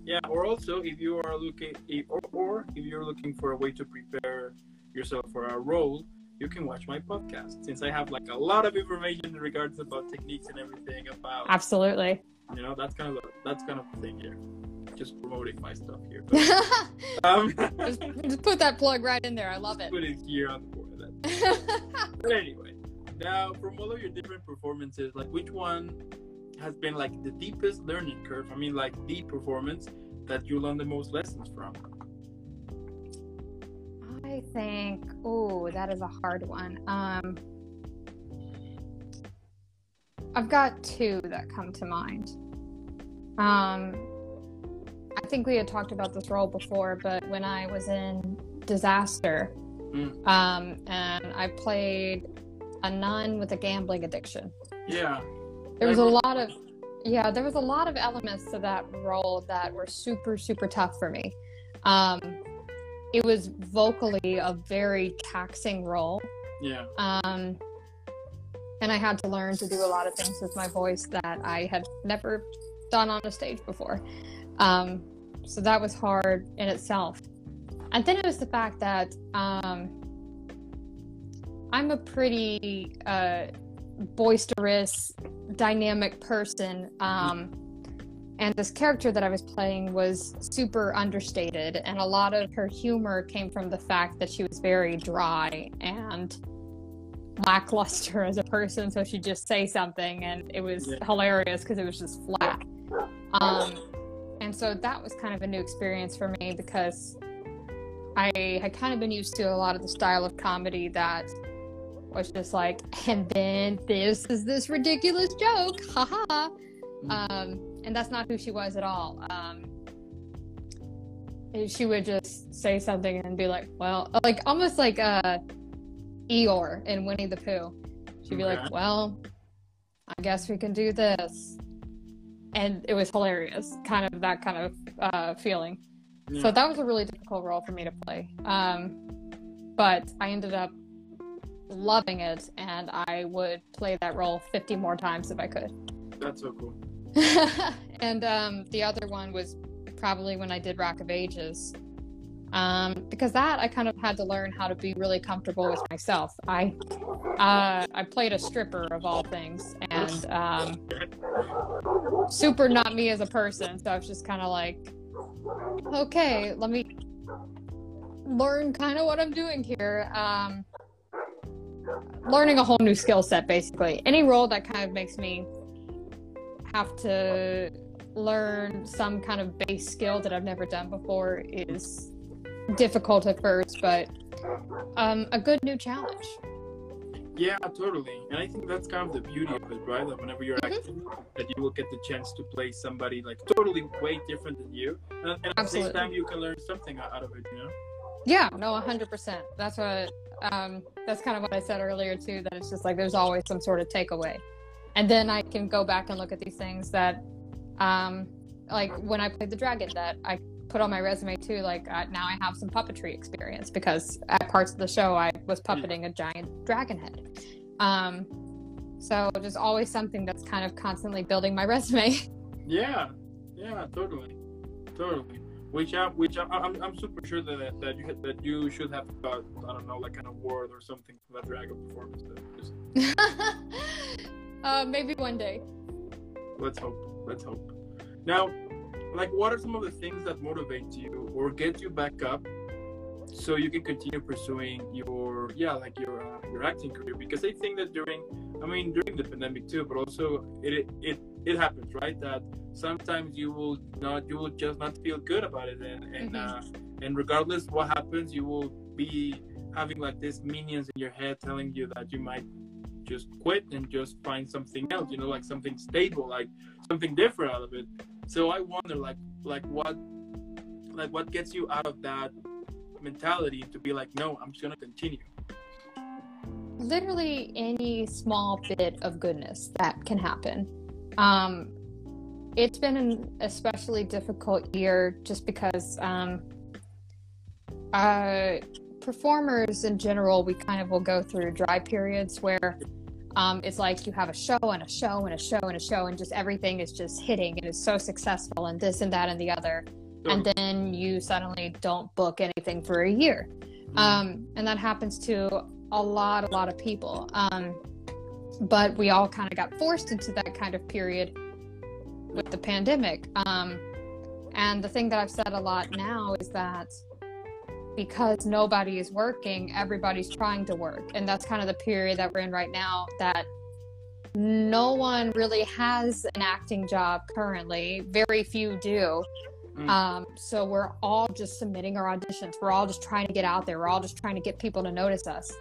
yeah, or also if you are looking, if, or, or if you're looking for a way to prepare yourself for a role, you can watch my podcast since I have like a lot of information in regards about techniques and everything about. Absolutely. You know, that's kind of that's kind of the thing here. Just promoting my stuff here. But, um, just, just, put that plug right in there. I love it. Put it here on the board. but anyway, now from all of your different performances, like which one has been like the deepest learning curve? I mean, like the performance that you learned the most lessons from. I think, oh, that is a hard one. Um, I've got two that come to mind. Um, I think we had talked about this role before, but when I was in Disaster, mm. um, and I played a nun with a gambling addiction. Yeah. There was a lot of, yeah, there was a lot of elements to that role that were super, super tough for me. Um, it was vocally a very taxing role. Yeah. Um, and I had to learn to do a lot of things with my voice that I had never done on a stage before. Um, so that was hard in itself. And then it was the fact that um, I'm a pretty uh, boisterous, dynamic person. Um, and this character that I was playing was super understated, and a lot of her humor came from the fact that she was very dry and lackluster as a person. So she'd just say something, and it was yeah. hilarious because it was just flat. Um, and so that was kind of a new experience for me because I had kind of been used to a lot of the style of comedy that was just like, and then this is this ridiculous joke, haha. Mm-hmm. Um, and that's not who she was at all. Um, she would just say something and be like, well, like almost like uh, Eeyore in Winnie the Pooh. She'd be okay. like, well, I guess we can do this. And it was hilarious, kind of that kind of uh, feeling. Yeah. So that was a really difficult role for me to play. Um, but I ended up loving it, and I would play that role 50 more times if I could. That's so cool. and um, the other one was probably when I did Rock of Ages. Um, because that I kind of had to learn how to be really comfortable with myself. I uh, I played a stripper of all things, and um, super not me as a person. So I was just kind of like, okay, let me learn kind of what I'm doing here. Um, learning a whole new skill set, basically. Any role that kind of makes me have to learn some kind of base skill that I've never done before is difficult at first, but um, a good new challenge. Yeah, totally. And I think that's kind of the beauty of it, right? That whenever you're mm-hmm. acting, that you will get the chance to play somebody like totally way different than you. And, and at Absolutely. the same time, you can learn something out of it, you know? Yeah, no, 100%. That's what, um, that's kind of what I said earlier, too, that it's just like there's always some sort of takeaway. And then I can go back and look at these things that, um, like when I played the dragon, that I put on my resume too. Like uh, now I have some puppetry experience because at parts of the show I was puppeting a giant dragon head. Um, so just always something that's kind of constantly building my resume. Yeah, yeah, totally, totally. Which I, which I, I'm, I'm super sure that that you that you should have got I don't know like an award or something for that dragon performance. Just... uh, maybe one day. Let's hope. Let's hope. Now, like what are some of the things that motivate you or get you back up so you can continue pursuing your yeah like your uh, your acting career? Because i think that during i mean during the pandemic too but also it it it happens right? That sometimes you will not you will just not feel good about it and and mm-hmm. uh, and regardless what happens you will be having like these minions in your head telling you that you might just quit and just find something else you know like something stable like something different out of it so i wonder like like what like what gets you out of that mentality to be like no i'm just gonna continue. Literally any small bit of goodness that can happen. Um it's been an especially difficult year just because um uh performers in general we kind of will go through dry periods where um, it's like you have a show and a show and a show and a show, and just everything is just hitting and it's so successful and this and that and the other. And then you suddenly don't book anything for a year. Mm. Um, and that happens to a lot, a lot of people. Um, but we all kind of got forced into that kind of period with the pandemic. Um, and the thing that I've said a lot now is that because nobody is working, everybody's trying to work. And that's kind of the period that we're in right now that no one really has an acting job currently. Very few do. Mm. Um, so we're all just submitting our auditions. We're all just trying to get out there. We're all just trying to get people to notice us.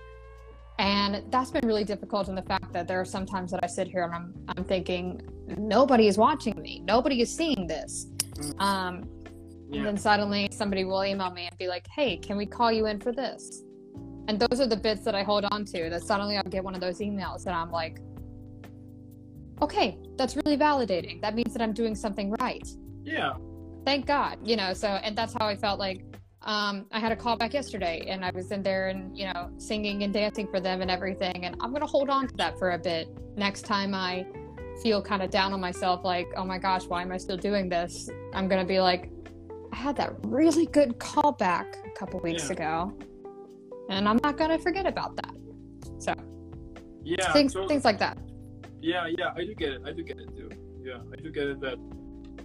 And that's been really difficult in the fact that there are some times that I sit here and I'm, I'm thinking, nobody is watching me. Nobody is seeing this. Mm. Um, Yeah. and then suddenly somebody will email me and be like, hey, can we call you in for this? And those are the bits that I hold on to. That suddenly I'll get one of those emails and I'm like, okay, that's really validating. That means that I'm doing something right. Yeah. Thank God, you know. So, and that's how I felt like um, I had a call back yesterday and I was in there and, you know, singing and dancing for them and everything. And I'm going to hold on to that for a bit. Next time I feel kind of down on myself, like, oh my gosh, why am I still doing this? I'm going to be like, I had that really good call back a couple weeks Yeah. ago. And I'm not going to forget about that. So, Yeah. things, so- things like that. Yeah, yeah, I do get it. I do get it too. Yeah, I do get it that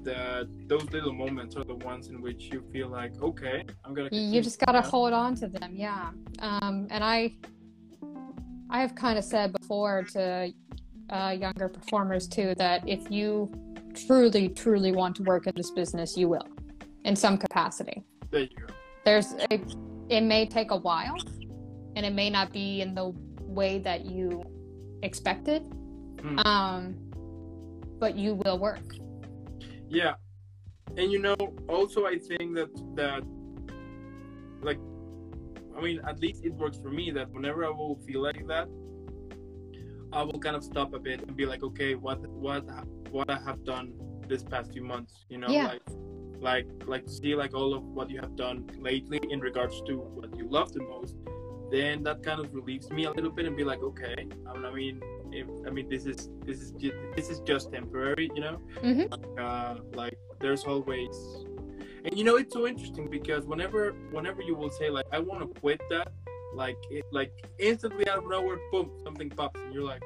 that those little moments are the ones in which you feel like, okay, I'm gonna. You just got to now. hold on to them. Yeah. Um, and I, I have kind of said before to uh, younger performers too that if you truly, truly want to work in this business, you will, in some capacity. There you go. There's, it, it may take a while, and it may not be in the way that you expected. Mm. Um, but you will work. Yeah, and you know, also I think that that like, I mean, at least it works for me that whenever I will feel like that, I will kind of stop a bit and be like, okay, what what what I have done this past few months, you know, Yeah. like like like to see like all of what you have done lately in regards to what you love the most then that kind of relieves me a little bit and be like okay i mean if, i mean this is this is just, this is just temporary you know Mhm. like, uh, like there's always and you know it's so interesting because whenever whenever you will say like i want to quit that like it like instantly out of nowhere boom something pops and you're like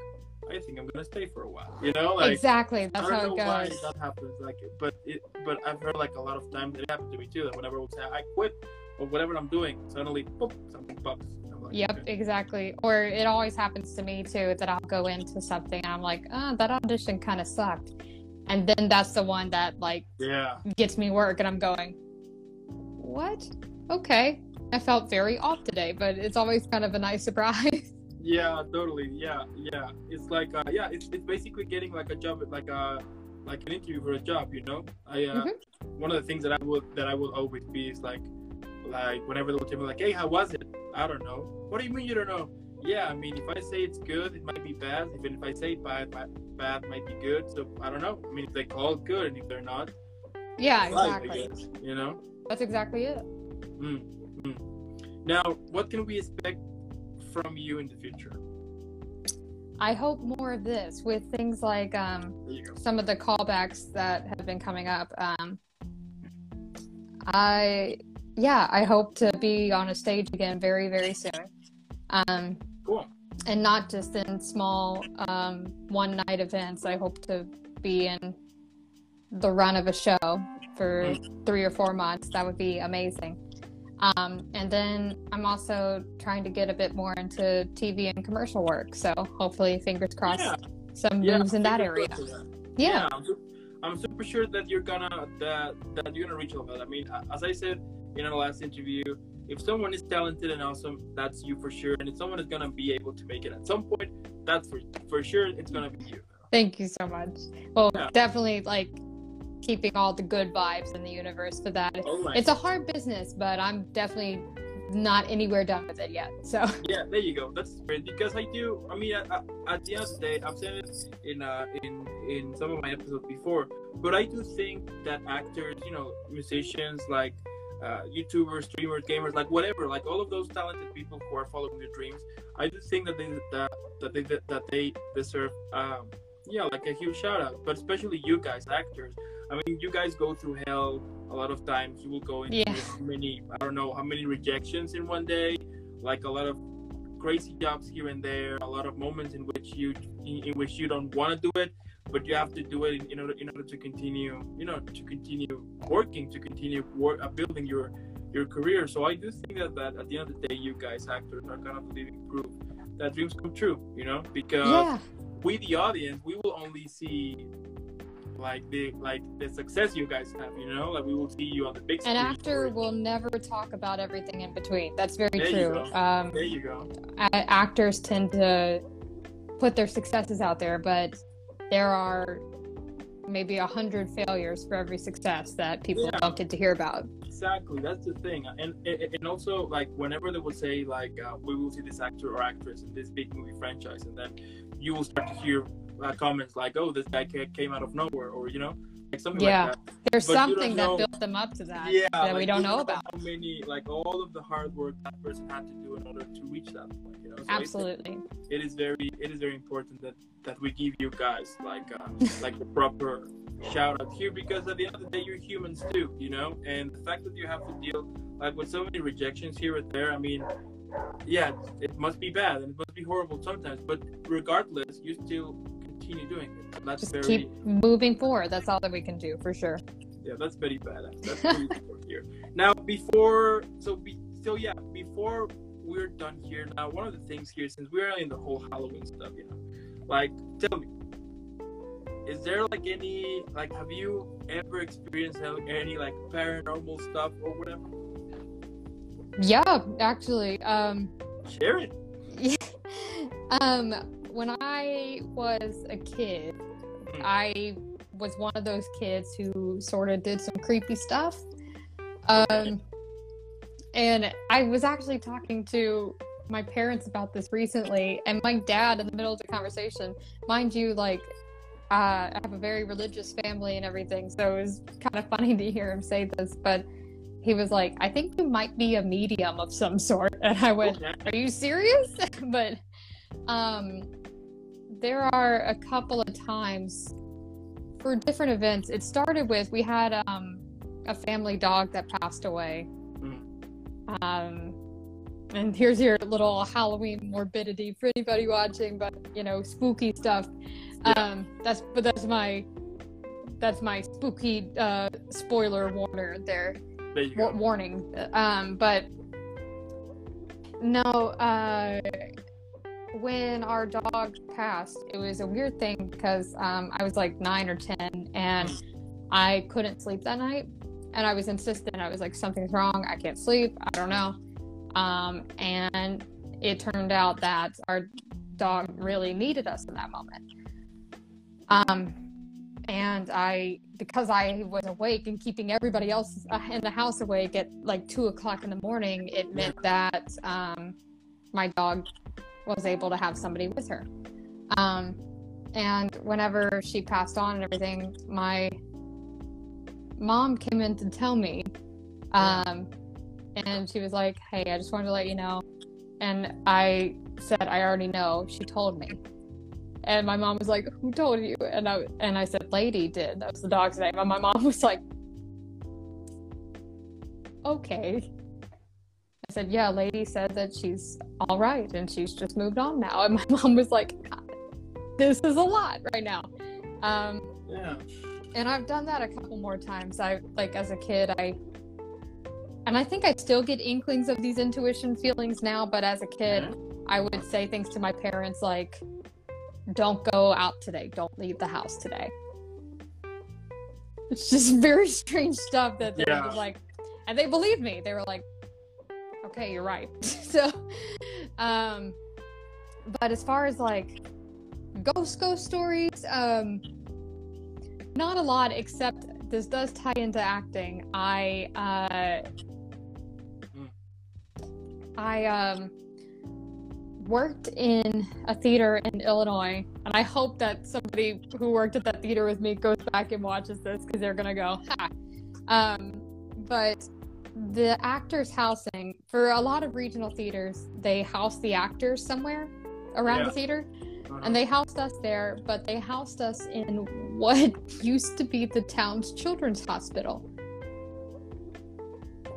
i think i'm gonna stay for a while you know like exactly. That's I don't how know it why goes. that happens. Like, but it, but I've heard like a lot of times it happened to me too. That whenever I would say I quit or whatever I'm doing, suddenly boop, something pops. Like, Yep, okay. exactly. Or it always happens to me too that I'll go into something and I'm like, oh, that audition kind of sucked. And then that's the one that like Yeah, gets me work and I'm going, what? Okay. I felt very off today, but it's always kind of a nice surprise. Yeah, totally. Yeah, yeah. It's like, uh, yeah, it's, it's basically getting like a job, like a like an interview for a job. You know, I uh, one of the things that I would that I would always be is like, like whenever they would tell me like, hey, how was it? I don't know. What do you mean you don't know? Yeah, I mean, if I say it's good, it might be bad. Even if I say bad, bad, bad might be good. So I don't know. I mean, if they call good, and if they're not, yeah, it's fine, I exactly. guess, you know. That's exactly it. Mm, mm. Now, what can we expect from you in the future? I hope more of this with things like um, There you go. some of the callbacks that have been coming up. Um, I, yeah, I hope to be on a stage again very, very soon. Um, Cool. and not just in small um, one night events. I hope to be in the run of a show for three or four months. That would be amazing. Um, and then I'm also trying to get a bit more into TV and commercial work. So hopefully, fingers crossed, Yeah. some Yeah, moves in that area. that. Yeah. I'm, su- I'm super sure that you're gonna that that you're gonna reach all that. I mean, as I said in our last interview, if someone is talented and awesome, that's you for sure. And if someone is gonna be able to make it at some point, that's for for sure. It's gonna be you. Thank you so much. Well, Yeah. definitely like keeping all the good vibes in the universe for that. Alright. It's a hard business, but I'm definitely not anywhere done with it yet. So Yeah, there you go. That's great because I do. I mean, at the end of the day, I've said it in uh, in in some of my episodes before, but I do think that actors, you know, musicians, like uh, YouTubers, streamers, gamers, like whatever, like all of those talented people who are following their dreams, I do think that they, that that they that they deserve um, yeah like a huge shout out. But especially you guys, actors. I mean, you guys go through hell a lot of times. You will go into Yeah. many I don't know how many rejections in one day, like a lot of crazy jobs here and there, a lot of moments in which you in, in which you don't want to do it, but you have to do it in, in order in order to continue, you know, to continue working, to continue work, uh, building your your career. So I do think that, that at the end of the day, you guys actors are kind of living proof that dreams come true. You know, because yeah. we the audience, we will only see like the like the success you guys have. You know, like we will see you on the big An screen. actor or- will never talk about everything in between. That's very There true. Um, There you go. actors tend to put their successes out there, but there are maybe a hundred failures for every success that people Yeah. don't get to hear about. Exactly, that's the thing, and and and also like whenever they will say like uh, we will see this actor or actress in this big movie franchise, and then you will start to hear comments like, "Oh, this guy came out of nowhere," or you know, like something Yeah. like that. There's But something that know- built them up to that Yeah, that we don't know about. How many like all of the hard work that person had to do in order to reach that point, you know? So Absolutely. it is very it is very important that that we give you guys like uh, like the proper shout out here because at the end of the day you're humans too you know and the fact that you have to deal like with so many rejections here and there i mean yeah it must be bad and it must be horrible sometimes but regardless you still continue doing it that's Just very keep moving forward. That's all that we can do for sure. yeah that's very bad. that's pretty cool here now before so be, so yeah before we're done here now one of the things here since we're in the whole halloween stuff you know like tell me is there like any like have you ever experienced any like paranormal stuff or whatever Yeah, actually. Um, share it um, when I was a kid, Hmm. I was one of those kids who sort of did some creepy stuff. Um, and I was actually talking to my parents about this recently, and my dad, in the middle of the conversation, mind you, like, uh, I have a very religious family and everything, so it was kind of funny to hear him say this, but he was like, I think you might be a medium of some sort. And I went, are you serious? but um, there are a couple of times for different events. It started with we had um, a family dog that passed away. Um, and here's your little Halloween morbidity for anybody watching, but you know, spooky stuff. Yeah. Um, that's but that's my that's my spooky uh, spoiler warner there there go warning. Um, but no, uh, when our dog passed, it was a weird thing because um, I was like nine or ten, and I couldn't sleep that night, and I was insistent. I was like, something's wrong. I can't sleep. I don't know. Um, and it turned out that our dog really needed us in that moment. Um, and I, because I was awake and keeping everybody else uh, in the house awake at like two o'clock in the morning, it meant that um, my dog was able to have somebody with her. Um, and whenever she passed on and everything, my mom came in to tell me, um, and she was like, "Hey, I just wanted to let you know." And I said, "I already know." She told me. And my mom was like, "Who told you?" And I and I said, "Lady did." That was the dog's name. And my mom was like, "Okay." Said, "Yeah, Lady said that she's all right and she's just moved on now." And my mom was like, "This is a lot right now." Um, yeah and I've done that a couple more times. I like as a kid, I and I think I still get inklings of these intuition feelings now, but as a kid, I would say things to my parents like, "Don't go out today. Don't leave the house today." It's just very strange stuff that they Yeah. were like, and they believed me. They were like, "Okay, you're right." so, um, but as far as like ghost ghost stories, um, not a lot. Except this does tie into acting. I uh, I um worked in a theater in Illinois, and I hope that somebody who worked at that theater with me goes back and watches this because they're gonna go, ha. Um, but the actors housing for a lot of regional theaters, they house the actors somewhere, around Yeah. the theater, Uh-huh. and they housed us there. But they housed us in what used to be the town's children's hospital,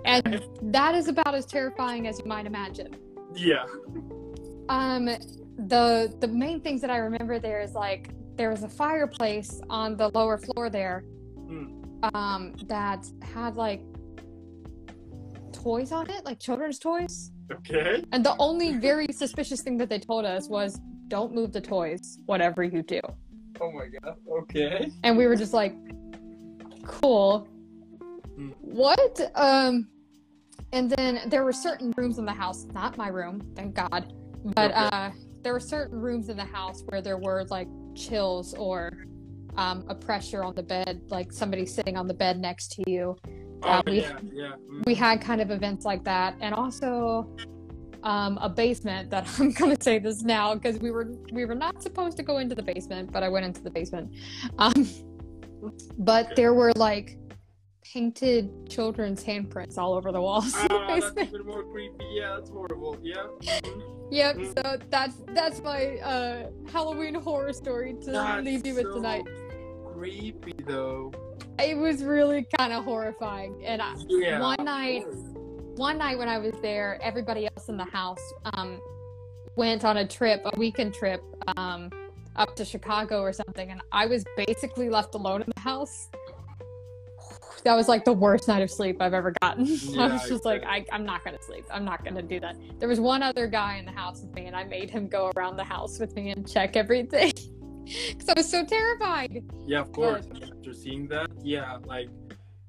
and that is about as terrifying as you might imagine. yeah. Um, the the main things that I remember there is like there was a fireplace on the lower floor there, Hmm. um, that had like toys on it, like children's toys. Okay. And the only very suspicious thing that they told us was, "Don't move the toys, whatever you do." Oh my god. Okay. And we were just like, "Cool." Hmm. What? Um, and then there were certain rooms in the house, not my room, thank God, but Okay. uh, there were certain rooms in the house where there were like chills or um, a pressure on the bed, like somebody sitting on the bed next to you. Oh we- yeah. Yeah. Mm. We had kind of events like that, and also um, a basement. That I'm gonna say this now because we were we were not supposed to go into the basement, but I went into the basement. Um, but there were like painted children's handprints all over the walls in the Ah, that's even more creepy. Yeah, that's horrible. Yeah. Yep. Mm. So that's that's my uh, Halloween horror story to That's leave you with so tonight. Creepy though. It was really kind of horrifying, and I, Yeah. one night one night when I was there, everybody else in the house um, went on a trip, a weekend trip, um, up to Chicago or something, and I was basically left alone in the house. That was like the worst night of sleep I've ever gotten. I was just like, I, I'm not gonna sleep. I'm not gonna do that. There was one other guy in the house with me, and I made him go around the house with me and check everything because I was so terrified. Yeah, of course. After seeing that, yeah, like,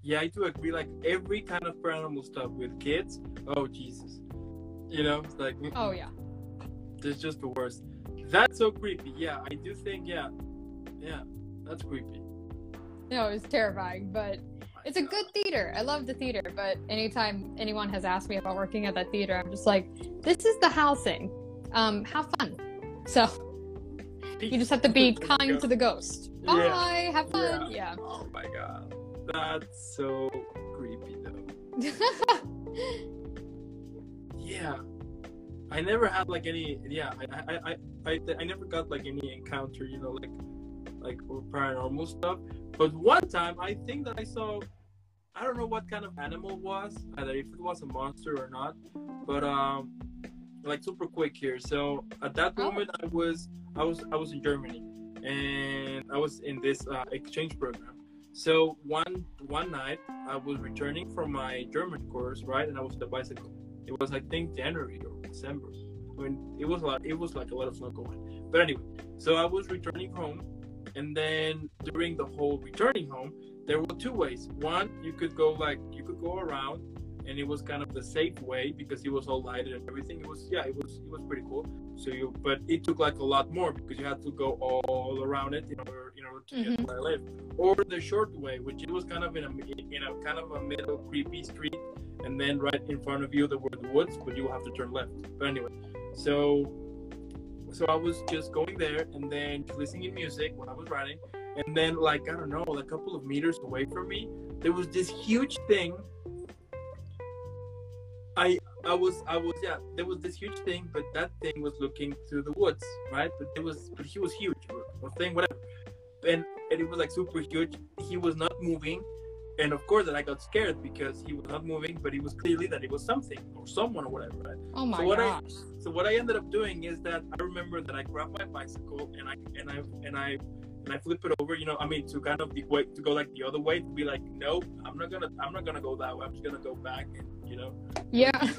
yeah, I do agree. Like every kind of paranormal stuff with kids. Oh Jesus, you know, it's like mm, Oh yeah. it's just the worst. That's so creepy. Yeah, I do think. Yeah, yeah, that's creepy. No, it was terrifying, but it's a good theater. I love the theater, but anytime anyone has asked me about working at that theater, I'm just like, this is the housing. Um, have fun. So you just have to be kind to the ghost. Bye. Yeah. Have fun. Yeah. Oh my God, that's so creepy though. Yeah, I never had like any. Yeah, I I, I I I never got like any encounter. You know, like like paranormal stuff. But one time, I think that I saw. I don't know what kind of animal it was, either if it was a monster or not. But um, like super quick here. So at that Oh. moment, I was I was I was in Germany, and I was in this uh, exchange program. So one one night, I was returning from my German course, right, and I was on the bicycle. It was I think January or December. I mean, it was a lot. It was like a lot of snow going. But anyway, so I was returning home, and then during the whole returning home, there were two ways. One, you could go like you could go around, and it was kind of the safe way because it was all lighted and everything. It was yeah, it was it was pretty cool. So you, but it took like a lot more because you had to go all around it in order in order to get mm-hmm. where I live. Or the short way, which it was kind of in a in a kind of a middle creepy street, and then right in front of you there were the woods, but you will have to turn left. But anyway, so so I was just going there and then listening to music when I was riding, and then like I don't know, a couple of meters away from me, there was this huge thing. I I was I was yeah, there was this huge thing, but that thing was looking through the woods, right? But it was but he was huge or, or thing, whatever. And and it was like super huge. He was not moving. And of course, that I got scared because he was not moving, but it was clearly that it was something or someone or whatever. Right? Oh my So what I- So what I ended up doing is that I remember that I grabbed my bicycle and I and I and I and I flip it over. You know, I mean, to kind of the way to go like the other way to be like, no, I'm not gonna I'm not gonna go that way. I'm just gonna go back and you know. Yeah.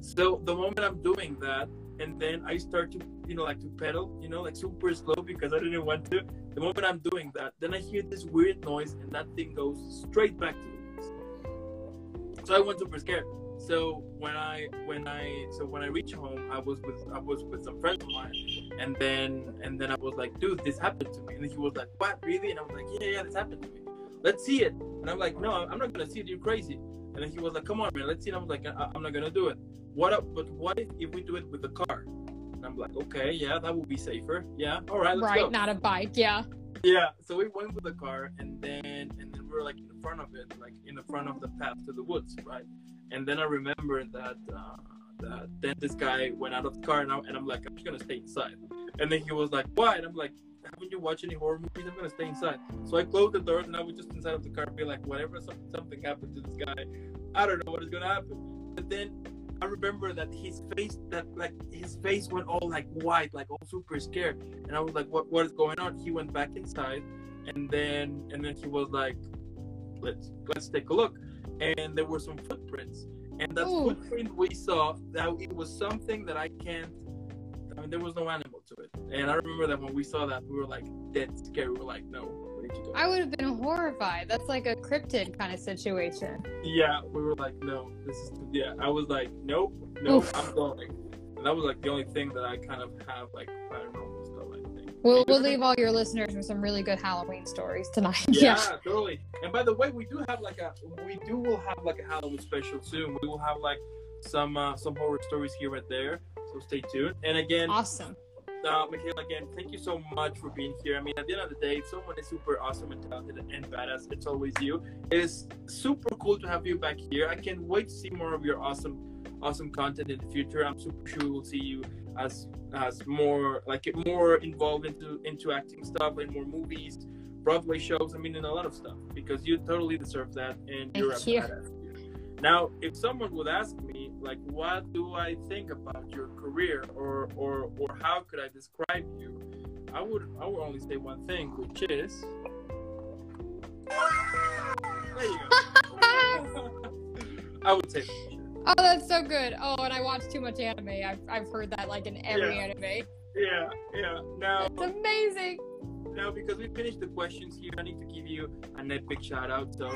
So the moment I'm doing that, and then I start to you know like to pedal, you know, like super slow because I didn't want to. The moment I'm doing that, then I hear this weird noise and that thing goes straight back to woods. So I went super scared. So when I when I so when I reached home, I was with I was with some friends of mine, and then and then I was like, dude, this happened to me, and he was like, what, really? And I was like, yeah, yeah, this happened to me. Let's see it. And I'm like, no, I'm not gonna see it. You're crazy. And then he was like, come on, man, let's see. And I was like, I- I'm not gonna do it. What? Up, but what if, if we do it with the car? And I'm like, okay, yeah, that would be safer. Yeah, all right, let's right, go. not a bike. Yeah. Yeah, so we went with the car, and then and then we were like in front of it, like in the front of the path to the woods, right? And then I remember that uh, that then this guy went out of the car, and, I, and I'm like, I'm just gonna stay inside. And then he was like, "Why?" And I'm like, "Haven't you watched any horror movies? I'm gonna stay inside." So I closed the door and I was just inside of the car, be like, "Whatever, something, something happened to this guy, I don't know what is gonna happen." But then I remember that his face, that like his face went all like white, like all super scared, and I was like, "What? What is going on?" He went back inside, and then and then he was like, "Let's let's take a look," and there were some footprints, and that Ooh. footprint we saw that it was something that I can't. I mean, there was no animal to it, and I remember that when we saw that, we were like dead scared. We were like, "No, we need to go." I would have been horrified. That's like a cryptid kind of situation. Yeah, we were like, no, this is yeah. I was like, nope, nope, I'm going. And that was like the only thing that I kind of have like. I think. We'll, we'll leave all your listeners with some really good Halloween stories tonight. Yeah, Yeah. totally. And by the way, we do have like a we do will have like a Halloween special soon. We will have like some uh, some horror stories here and there. So stay tuned. And again, Awesome. uh, Michaela, again, thank you so much for being here. I mean, at the end of the day, someone is super awesome and talented and badass, it's always you. It is super cool to have you back here. I can't wait to see more of your awesome, awesome content in the future. I'm super sure we will see you as as more like more involved into into acting stuff and more movies, Broadway shows. I mean, and a lot of stuff because you totally deserve that, and Thank you're a you. badass. Now, if someone would ask me, like, what do I think about your career, or or or how could I describe you, I would I would only say one thing, which is, there you go. I would say, Oh, that's so good. Oh, and I watch too much anime. I've, I've heard that like in every Yeah. anime. yeah, yeah. Now, It's amazing. now because we finished the questions here, I need to give you an epic shout out. So.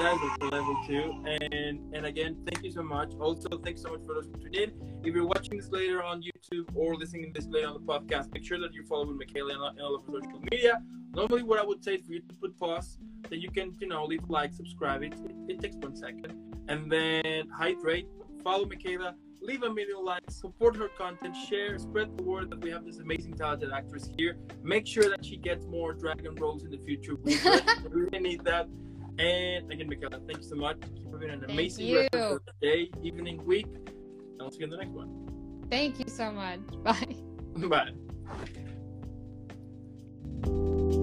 For level two, and and again, thank you so much. Also, thanks so much for those who tuned in. If you're watching this later on YouTube or listening to this later on the podcast, make sure that you follow Michaela on all of her social media. Normally, what I would say is for you to put pause, then you can you know leave like, subscribe. It it, it takes one second, and then hydrate. Follow Michaela. Leave a million likes, support her content, share, spread the word that we have this amazing talented actress here. Make sure that she gets more dragon roles in the future. We really need that. And again, Michaela, thank you so much. Keep having an thank amazing you. rest of day, evening, week. And we'll see you in the next one. Thank you so much. Bye. Bye.